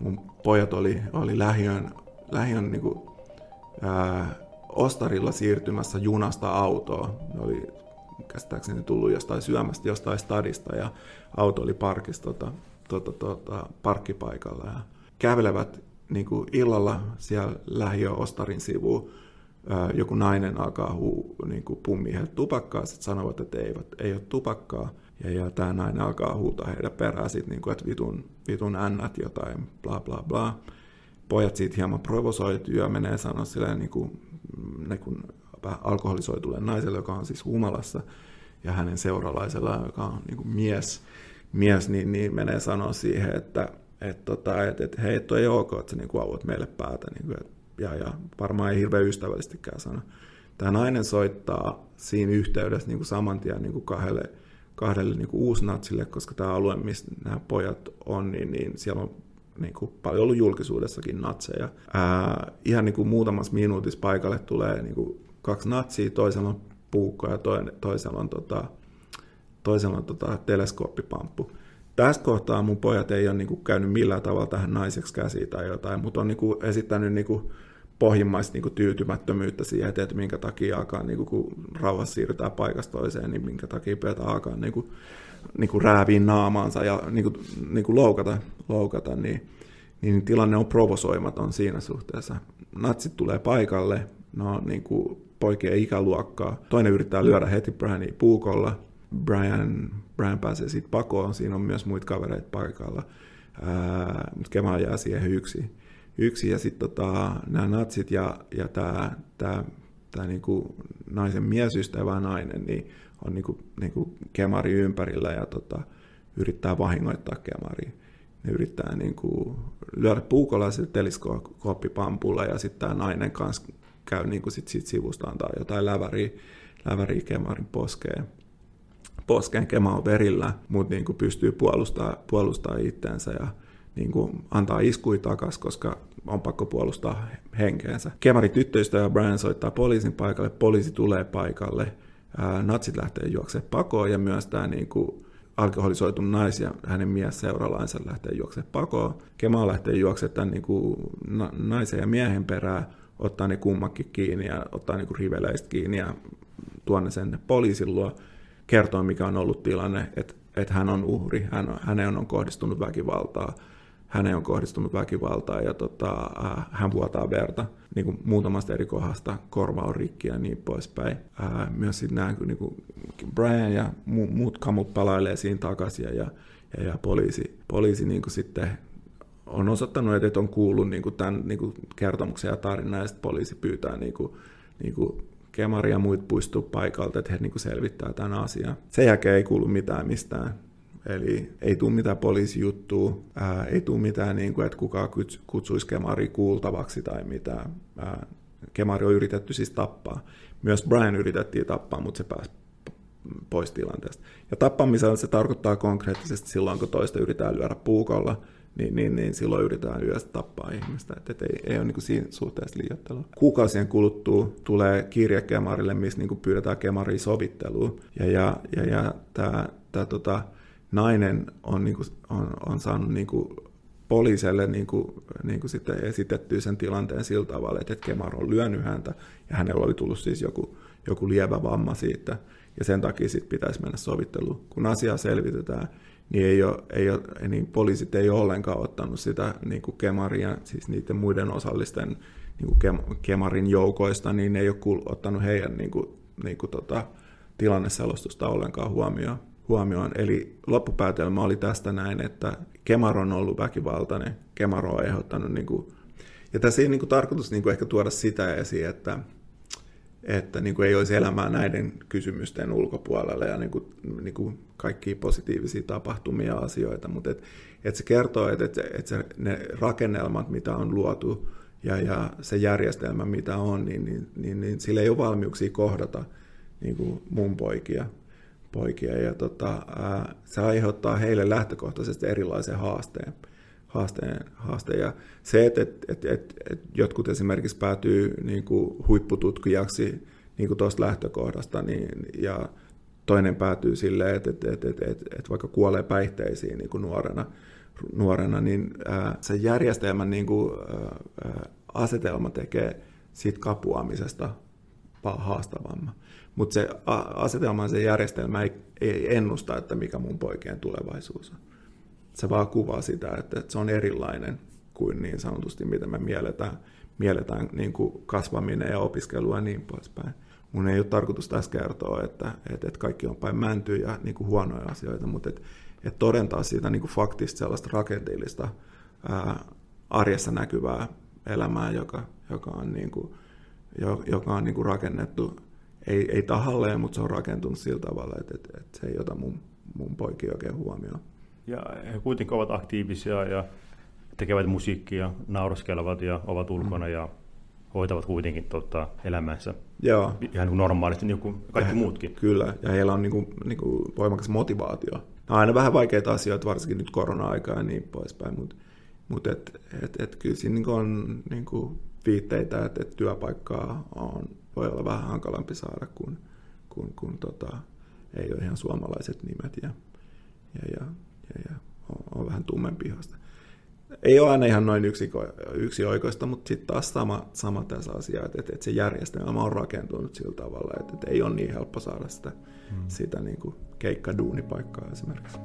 mun pojat oli, oli lähiön, lähiön niin kuin, ää, Ostarilla siirtymässä junasta autoa. Ne oli käsittääkseni tullut jostain syömästä jostain stadista ja auto oli parkissa tota, tota, tota, parkkipaikalla ja kävelevät niin kuin illalla siellä lähiö Ostarin sivuun. Joku nainen alkaa huu, niin kuin pummia heille tupakkaa, sitten sanovat, että eivät, ei ole tupakkaa. Ja, ja tämä nainen alkaa huutaa heidän perään, sit, niin kuin, että vitun, vitun ännät jotain, bla bla bla. Pojat siitä hieman provosoituu ja menee sanoa silleen, niin kuin, ne kun alkoholisoitulle naiselle, joka on siis humalassa, ja hänen seuralaisella, joka on niin kuin mies, mies, niin, niin menee sanoa siihen, että et, tota, et, et, hei, toi ei ok, että sä niin avut meille päätä. Niin kuin, et, ja, ja varmaan ei hirveän ystävällistikään sano. Tämä nainen soittaa siinä yhteydessä niin kuin saman tien niin kuin kahdelle, kahdelle niin kuin uusnatsille, koska tämä alue, missä nämä pojat on, niin, niin siellä on niin kuin paljon ollut julkisuudessakin natseja. Ää, ihan niin kuin muutamassa minuutissa paikalle tulee niin kuin kaksi natsia, toisella on puukko ja toinen, toisella on, tota, toisella on tota, teleskooppipamppu. Tässä kohtaa mun pojat ei ole niin kuin, käynyt millään tavalla tähän naiseksi käsiin tai jotain, mutta on niin kuin, esittänyt niin kuin, pohjimmaista niin kuin, tyytymättömyyttä siihen, että minkä takia alkaa, niin kuin, kun rauhassa siirrytään paikasta toiseen, niin minkä takia pitää alkaa niin kuin, niin kuin rääviin naamaansa ja niin kuin, niin kuin loukata, loukata niin, niin tilanne on provosoimaton siinä suhteessa. Natsit tulee paikalle, no niin kuin poikien ikäluokkaa. Toinen yrittää lyödä heti Briania puukolla. Brian, Brian pääsee siitä pakoon, siinä on myös muita kavereita paikalla. mutta Kemal jää siihen yksi. yksi ja sitten tota, nämä natsit ja, ja tämä tää, tää niinku naisen miesystävä nainen niin on niinku, niinku kemari ympärillä ja tota, yrittää vahingoittaa kemari. Ne yrittää niinku lyödä puukolla sillä teleskooppipampulla ja sitten tämä nainen kanssa käy niin kuin sit, sit sivusta antaa jotain läväriä, läväriä kemarin poskeen. Poskeen kema on verillä, mutta niin kuin pystyy puolustamaan, puolustaa itseensä ja niin kuin antaa iskui takas, koska on pakko puolustaa henkeensä. Kemari tyttöistä ja Brian soittaa poliisin paikalle, poliisi tulee paikalle, ää, natsit lähtee juoksemaan pakoon ja myös tämä niin kuin alkoholisoitu naisia ja hänen mies seuralainsa lähtee juoksemaan pakoon. Kemal lähtee juoksemaan tämän niin kuin naisen ja miehen perään, ottaa ne kummakin kiinni ja ottaa niin kuin riveleistä kiinni ja tuonne ne sen poliisin luo, kertoo mikä on ollut tilanne, että, että hän on uhri, hän, häneen on kohdistunut väkivaltaa, häneen on kohdistunut väkivaltaa ja tota, äh, hän vuotaa verta niin kuin muutamasta eri kohdasta, korva on rikki ja niin poispäin. Äh, myös sitten nämä niin kuin Brian ja mu- muut kamut palailee siinä takaisin ja, ja, ja poliisi, poliisi niin kuin sitten on osoittanut, että on kuullut niin kuin tämän niin kuin kertomuksen ja tarinan, ja sitten poliisi pyytää niin kuin, niin kuin Kemari ja muut puistuu paikalta, että he niin kuin selvittää tämän asian. Sen jälkeen ei kuulu mitään mistään. Eli ei tule mitään poliisijuttua, ää, ei tule mitään, niin kuin, että kukaan kutsuisi Kemari kuultavaksi tai mitään. Ää, Kemari on yritetty siis tappaa. Myös Brian yritettiin tappaa, mutta se pääsi pois tilanteesta. Ja tappamisella se tarkoittaa konkreettisesti silloin, kun toista yritetään lyödä puukolla – niin, niin, niin silloin yritetään yöstä tappaa ihmistä. Että et ei, ei ole niin siinä suhteessa liioittelua. Kuukausien kuluttua tulee kirje Kemarille, missä niin pyydetään Kemaria sovitteluun. Ja, ja, ja, ja tämä, tämä tota, nainen on, niin kuin, on, on saanut niin kuin, poliiselle niin kuin, niin kuin sitten esitettyä sen tilanteen sillä tavalla, että Kemar on lyönyt häntä ja hänellä oli tullut siis joku, joku lievä vamma siitä ja sen takia sitten pitäisi mennä sovitteluun. Kun asiaa selvitetään, niin, ei ole, ei ole, niin poliisit ei ole ollenkaan ottanut sitä niin kuin kemaria, siis niiden muiden osallisten niin kuin kemarin joukoista, niin ei ole ottanut heidän niin kuin, niin kuin tota, tilanneselostusta ollenkaan huomioon. huomioon. Eli loppupäätelmä oli tästä näin, että Kemar on ollut väkivaltainen, Kemar on ehdottanut, niin kuin, ja tässä ei niin kuin, tarkoitus niin kuin, ehkä tuoda sitä esiin, että, että niin kuin ei olisi elämää näiden kysymysten ulkopuolella ja niin kuin, niin kuin kaikkia positiivisia tapahtumia ja asioita, mutta et, et se kertoo, että et, et se, ne rakennelmat, mitä on luotu ja, ja se järjestelmä, mitä on, niin, niin, niin, niin sillä ei ole valmiuksia kohdata niin kuin mun poikia. poikia ja tota, ää, se aiheuttaa heille lähtökohtaisesti erilaisen haasteen. Haasteen, haasteen. Ja se, että et, et, et, et jotkut esimerkiksi päätyy niin kuin huippututkijaksi niin kuin tuosta lähtökohdasta, niin, ja toinen päätyy silleen, että, että, että, että, että, että vaikka kuolee päihteisiin niin kuin nuorena, nuorena, niin ää, se järjestelmän niin kuin, ää, asetelma tekee siitä kapuamisesta haastavamman. Mutta se asetelma se järjestelmä ei, ei ennusta, että mikä mun poikien tulevaisuus on. Se vaan kuvaa sitä, että, että se on erilainen kuin niin sanotusti, mitä me mielletään, mielletään niin kuin kasvaminen ja opiskelu ja niin poispäin mun ei ole tarkoitus tässä kertoa, että, että, että kaikki on päin mäntyä ja niin kuin huonoja asioita, mutta että, että todentaa siitä niin kuin faktista sellaista rakenteellista ää, arjessa näkyvää elämää, joka, joka on, niin kuin, joka on niin kuin rakennettu, ei, ei tahalleen, mutta se on rakentunut sillä tavalla, että, että, että se ei ota mun, mun poikia oikein huomioon. Ja he kuitenkin ovat aktiivisia ja tekevät musiikkia, nauraskelevat ja ovat ulkona mm. ja hoitavat kuitenkin tota, elämänsä Joo. ihan niin normaalisti, niin kuin kaikki ja, muutkin. Kyllä, ja heillä on niin kuin, niin kuin voimakas motivaatio. Aina vähän vaikeita asioita, varsinkin nyt korona-aikaa ja niin poispäin, mutta mut et, et, et, kyllä siinä niin on niin kuin viitteitä, että et työpaikkaa on, voi olla vähän hankalampi saada, kun, kun, kun tota, ei ole ihan suomalaiset nimet ja, ja, ja, ja, ja on, on vähän tummempi ihasta ei ole aina ihan noin yksi, yksi oikoista, mutta sitten taas sama, sama tässä asia, että, että, se järjestelmä on rakentunut sillä tavalla, että, että ei ole niin helppo saada sitä, hmm. sitä niin kuin keikkaduunipaikkaa esimerkiksi.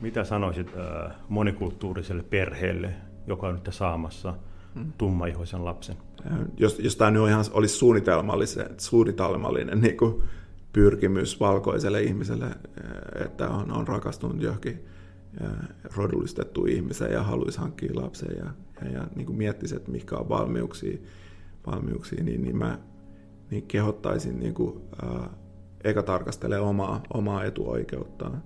Mitä sanoisit äh, monikulttuuriselle perheelle, joka on nyt saamassa. Tummaihoisen lapsen? jos, jos tämä nyt ihan olisi suunnitelmallinen, suunnitelmallinen niin kuin pyrkimys valkoiselle ihmiselle, että on, on rakastunut johonkin rodullistettu ihmiseen ja haluaisi hankkia lapsen ja, ja, ja niin kuin miettisi, että mikä on valmiuksia, valmiuksia niin, niin mä niin kehottaisin niin kuin, ää, eka tarkastelemaan omaa, omaa etuoikeuttaan,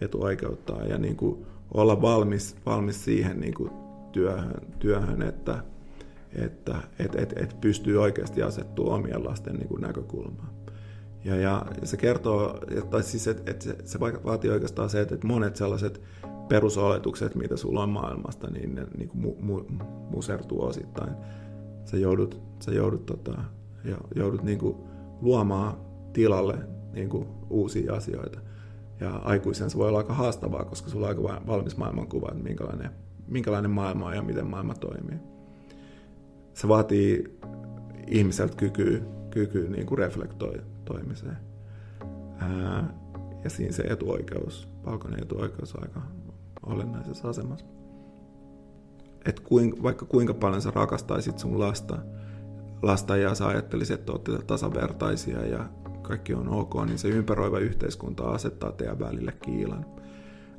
etuoikeuttaan ja niin kuin olla valmis, valmis siihen niin kuin työhön, työhön, että, että et, et, et pystyy oikeasti asettumaan omien lasten niin kuin näkökulmaan. Ja, ja se kertoo, tai siis et, et se, se vaatii oikeastaan se, että, että monet sellaiset perusoletukset, mitä sulla on maailmasta, niin ne niin kuin mu, mu, musertuu osittain. Sä joudut, sä joudut, tota, joudut niin kuin luomaan tilalle niin kuin uusia asioita. Ja aikuisen se voi olla aika haastavaa, koska sulla on aika valmis maailmankuva, että minkälainen, minkälainen maailma on ja miten maailma toimii se vaatii ihmiseltä kykyä, kykyä niin kuin reflektoimiseen. Ää, ja siinä se etuoikeus, palkonen etuoikeus on aika olennaisessa asemassa. Et kuin, vaikka kuinka paljon sä rakastaisit sun lasta, lasta ja sä ajattelisit, että olette tasavertaisia ja kaikki on ok, niin se ympäröivä yhteiskunta asettaa teidän välille kiilan.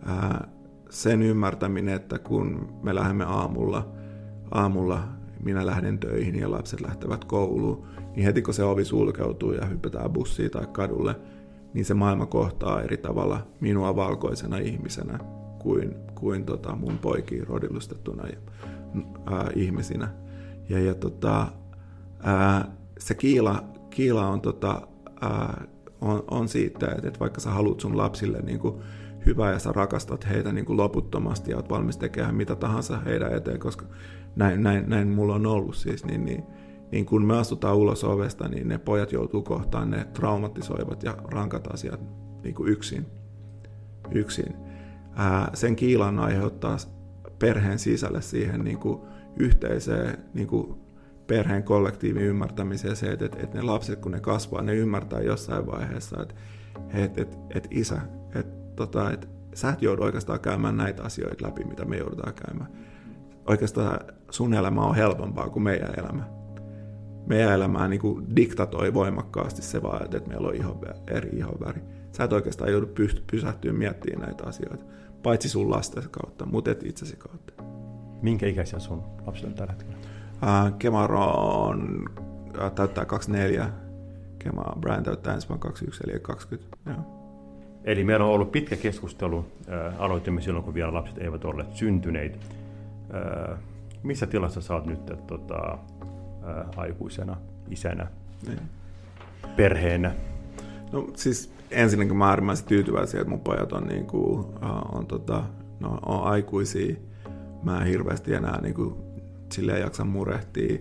Ää, sen ymmärtäminen, että kun me lähdemme aamulla, aamulla minä lähden töihin ja lapset lähtevät kouluun, niin heti kun se ovi sulkeutuu ja hypätään bussiin tai kadulle, niin se maailma kohtaa eri tavalla minua valkoisena ihmisenä kuin, kuin tota mun poikiin rodillustettuna ää, ihmisinä. Ja, ja tota, ää, se kiila, kiila on, tota, ää, on, on siitä, että, että vaikka sä haluat sun lapsille niin kuin hyvää ja sä rakastat heitä niin kuin loputtomasti ja oot valmis tekemään mitä tahansa heidän eteen, koska näin, näin, näin mulla on ollut siis, niin, niin, niin kun me astutaan ulos ovesta, niin ne pojat joutuu kohtaan ne traumatisoivat ja rankat asiat niin kuin yksin. yksin. Ää, sen kiilan aiheuttaa perheen sisälle siihen niin kuin yhteiseen niin kuin perheen kollektiivin ymmärtämiseen se, että, että ne lapset kun ne kasvaa, ne ymmärtää jossain vaiheessa, että, että, että, että isä, että, tota, että sä et joudu oikeastaan käymään näitä asioita läpi, mitä me joudutaan käymään oikeastaan sun elämä on helpompaa kuin meidän elämä. Meidän elämää niin kuin diktatoi voimakkaasti se vaan, että meillä on ihon, eri ihonväri. Sä et oikeastaan joudu pysähtyä miettimään näitä asioita, paitsi sun lasten kautta, mutta et itsesi kautta. Minkä ikäisiä sun lapset on tällä hetkellä? Uh, Kemaro on, uh, täyttää 24, Kema Brian täyttää ensi vuonna 21, eli 20. Joo. Eli meillä on ollut pitkä keskustelu. Uh, aloitimme silloin, kun vielä lapset eivät olleet syntyneet missä tilassa oot nyt että, tota, aikuisena, isänä, niin. perheenä? No siis ensinnäkin mä äärimmäisen tyytyväisiä, että mun pojat on, niin kuin, on, tota, no, on aikuisia. Mä en hirveästi enää niin kuin, silleen jaksa murehtia.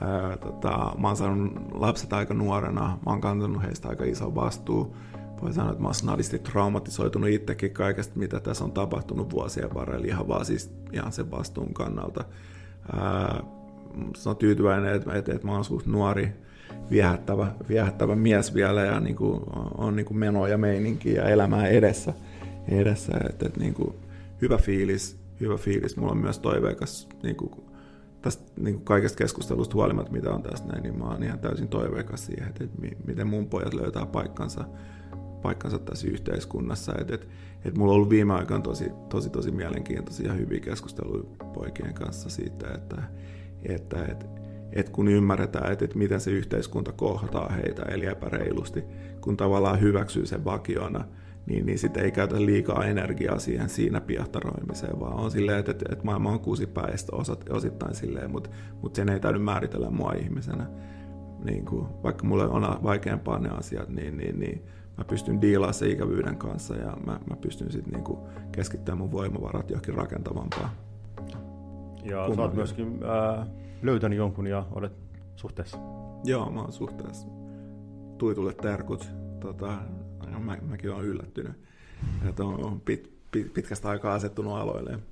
Ää, tota, mä oon saanut lapset aika nuorena, mä oon kantanut heistä aika iso vastuu voi sanoa, että mä oon snadisti traumatisoitunut itsekin kaikesta, mitä tässä on tapahtunut vuosien varrella, ihan vaan siis ihan sen vastuun kannalta. Ää, on tyytyväinen, että, että, että mä oon suht nuori, viehättävä, viehättävä mies vielä ja niin kuin, on niin kuin menoa ja meininkiä ja elämää edessä. edessä että, että niin kuin, hyvä fiilis, hyvä fiilis. Mulla on myös toiveikas niin kuin, tästä niin kuin kaikesta keskustelusta huolimatta, mitä on tästä näin, niin mä oon ihan täysin toiveikas siihen, että, että miten mun pojat löytää paikkansa paikkansa tässä yhteiskunnassa. Et, et, et mulla on ollut viime aikoina tosi, tosi, tosi mielenkiintoisia hyviä keskusteluja poikien kanssa siitä, että, että et, et kun ymmärretään, että et miten se yhteiskunta kohtaa heitä, eli epäreilusti, kun tavallaan hyväksyy sen vakiona, niin, niin sitten ei käytä liikaa energiaa siihen siinä piehtaroimiseen, vaan on silleen, että, että, että maailma on kuusipäistä osittain silleen, mutta, mutta sen ei täydy määritellä mua ihmisenä. Niin kuin, vaikka mulle on vaikeampaa ne asiat, niin, niin, niin mä pystyn diilaamaan se ikävyyden kanssa ja mä, mä pystyn sitten niin keskittämään mun voimavarat johonkin rakentavampaan. Ja Kumman sä oot myöskin ää, löytänyt jonkun ja olet suhteessa. Joo, mä oon suhteessa. Tuitulle terkut. Tota, mä, mäkin olen yllättynyt, että on pit, pit, pitkästä aikaa asettunut aloilleen.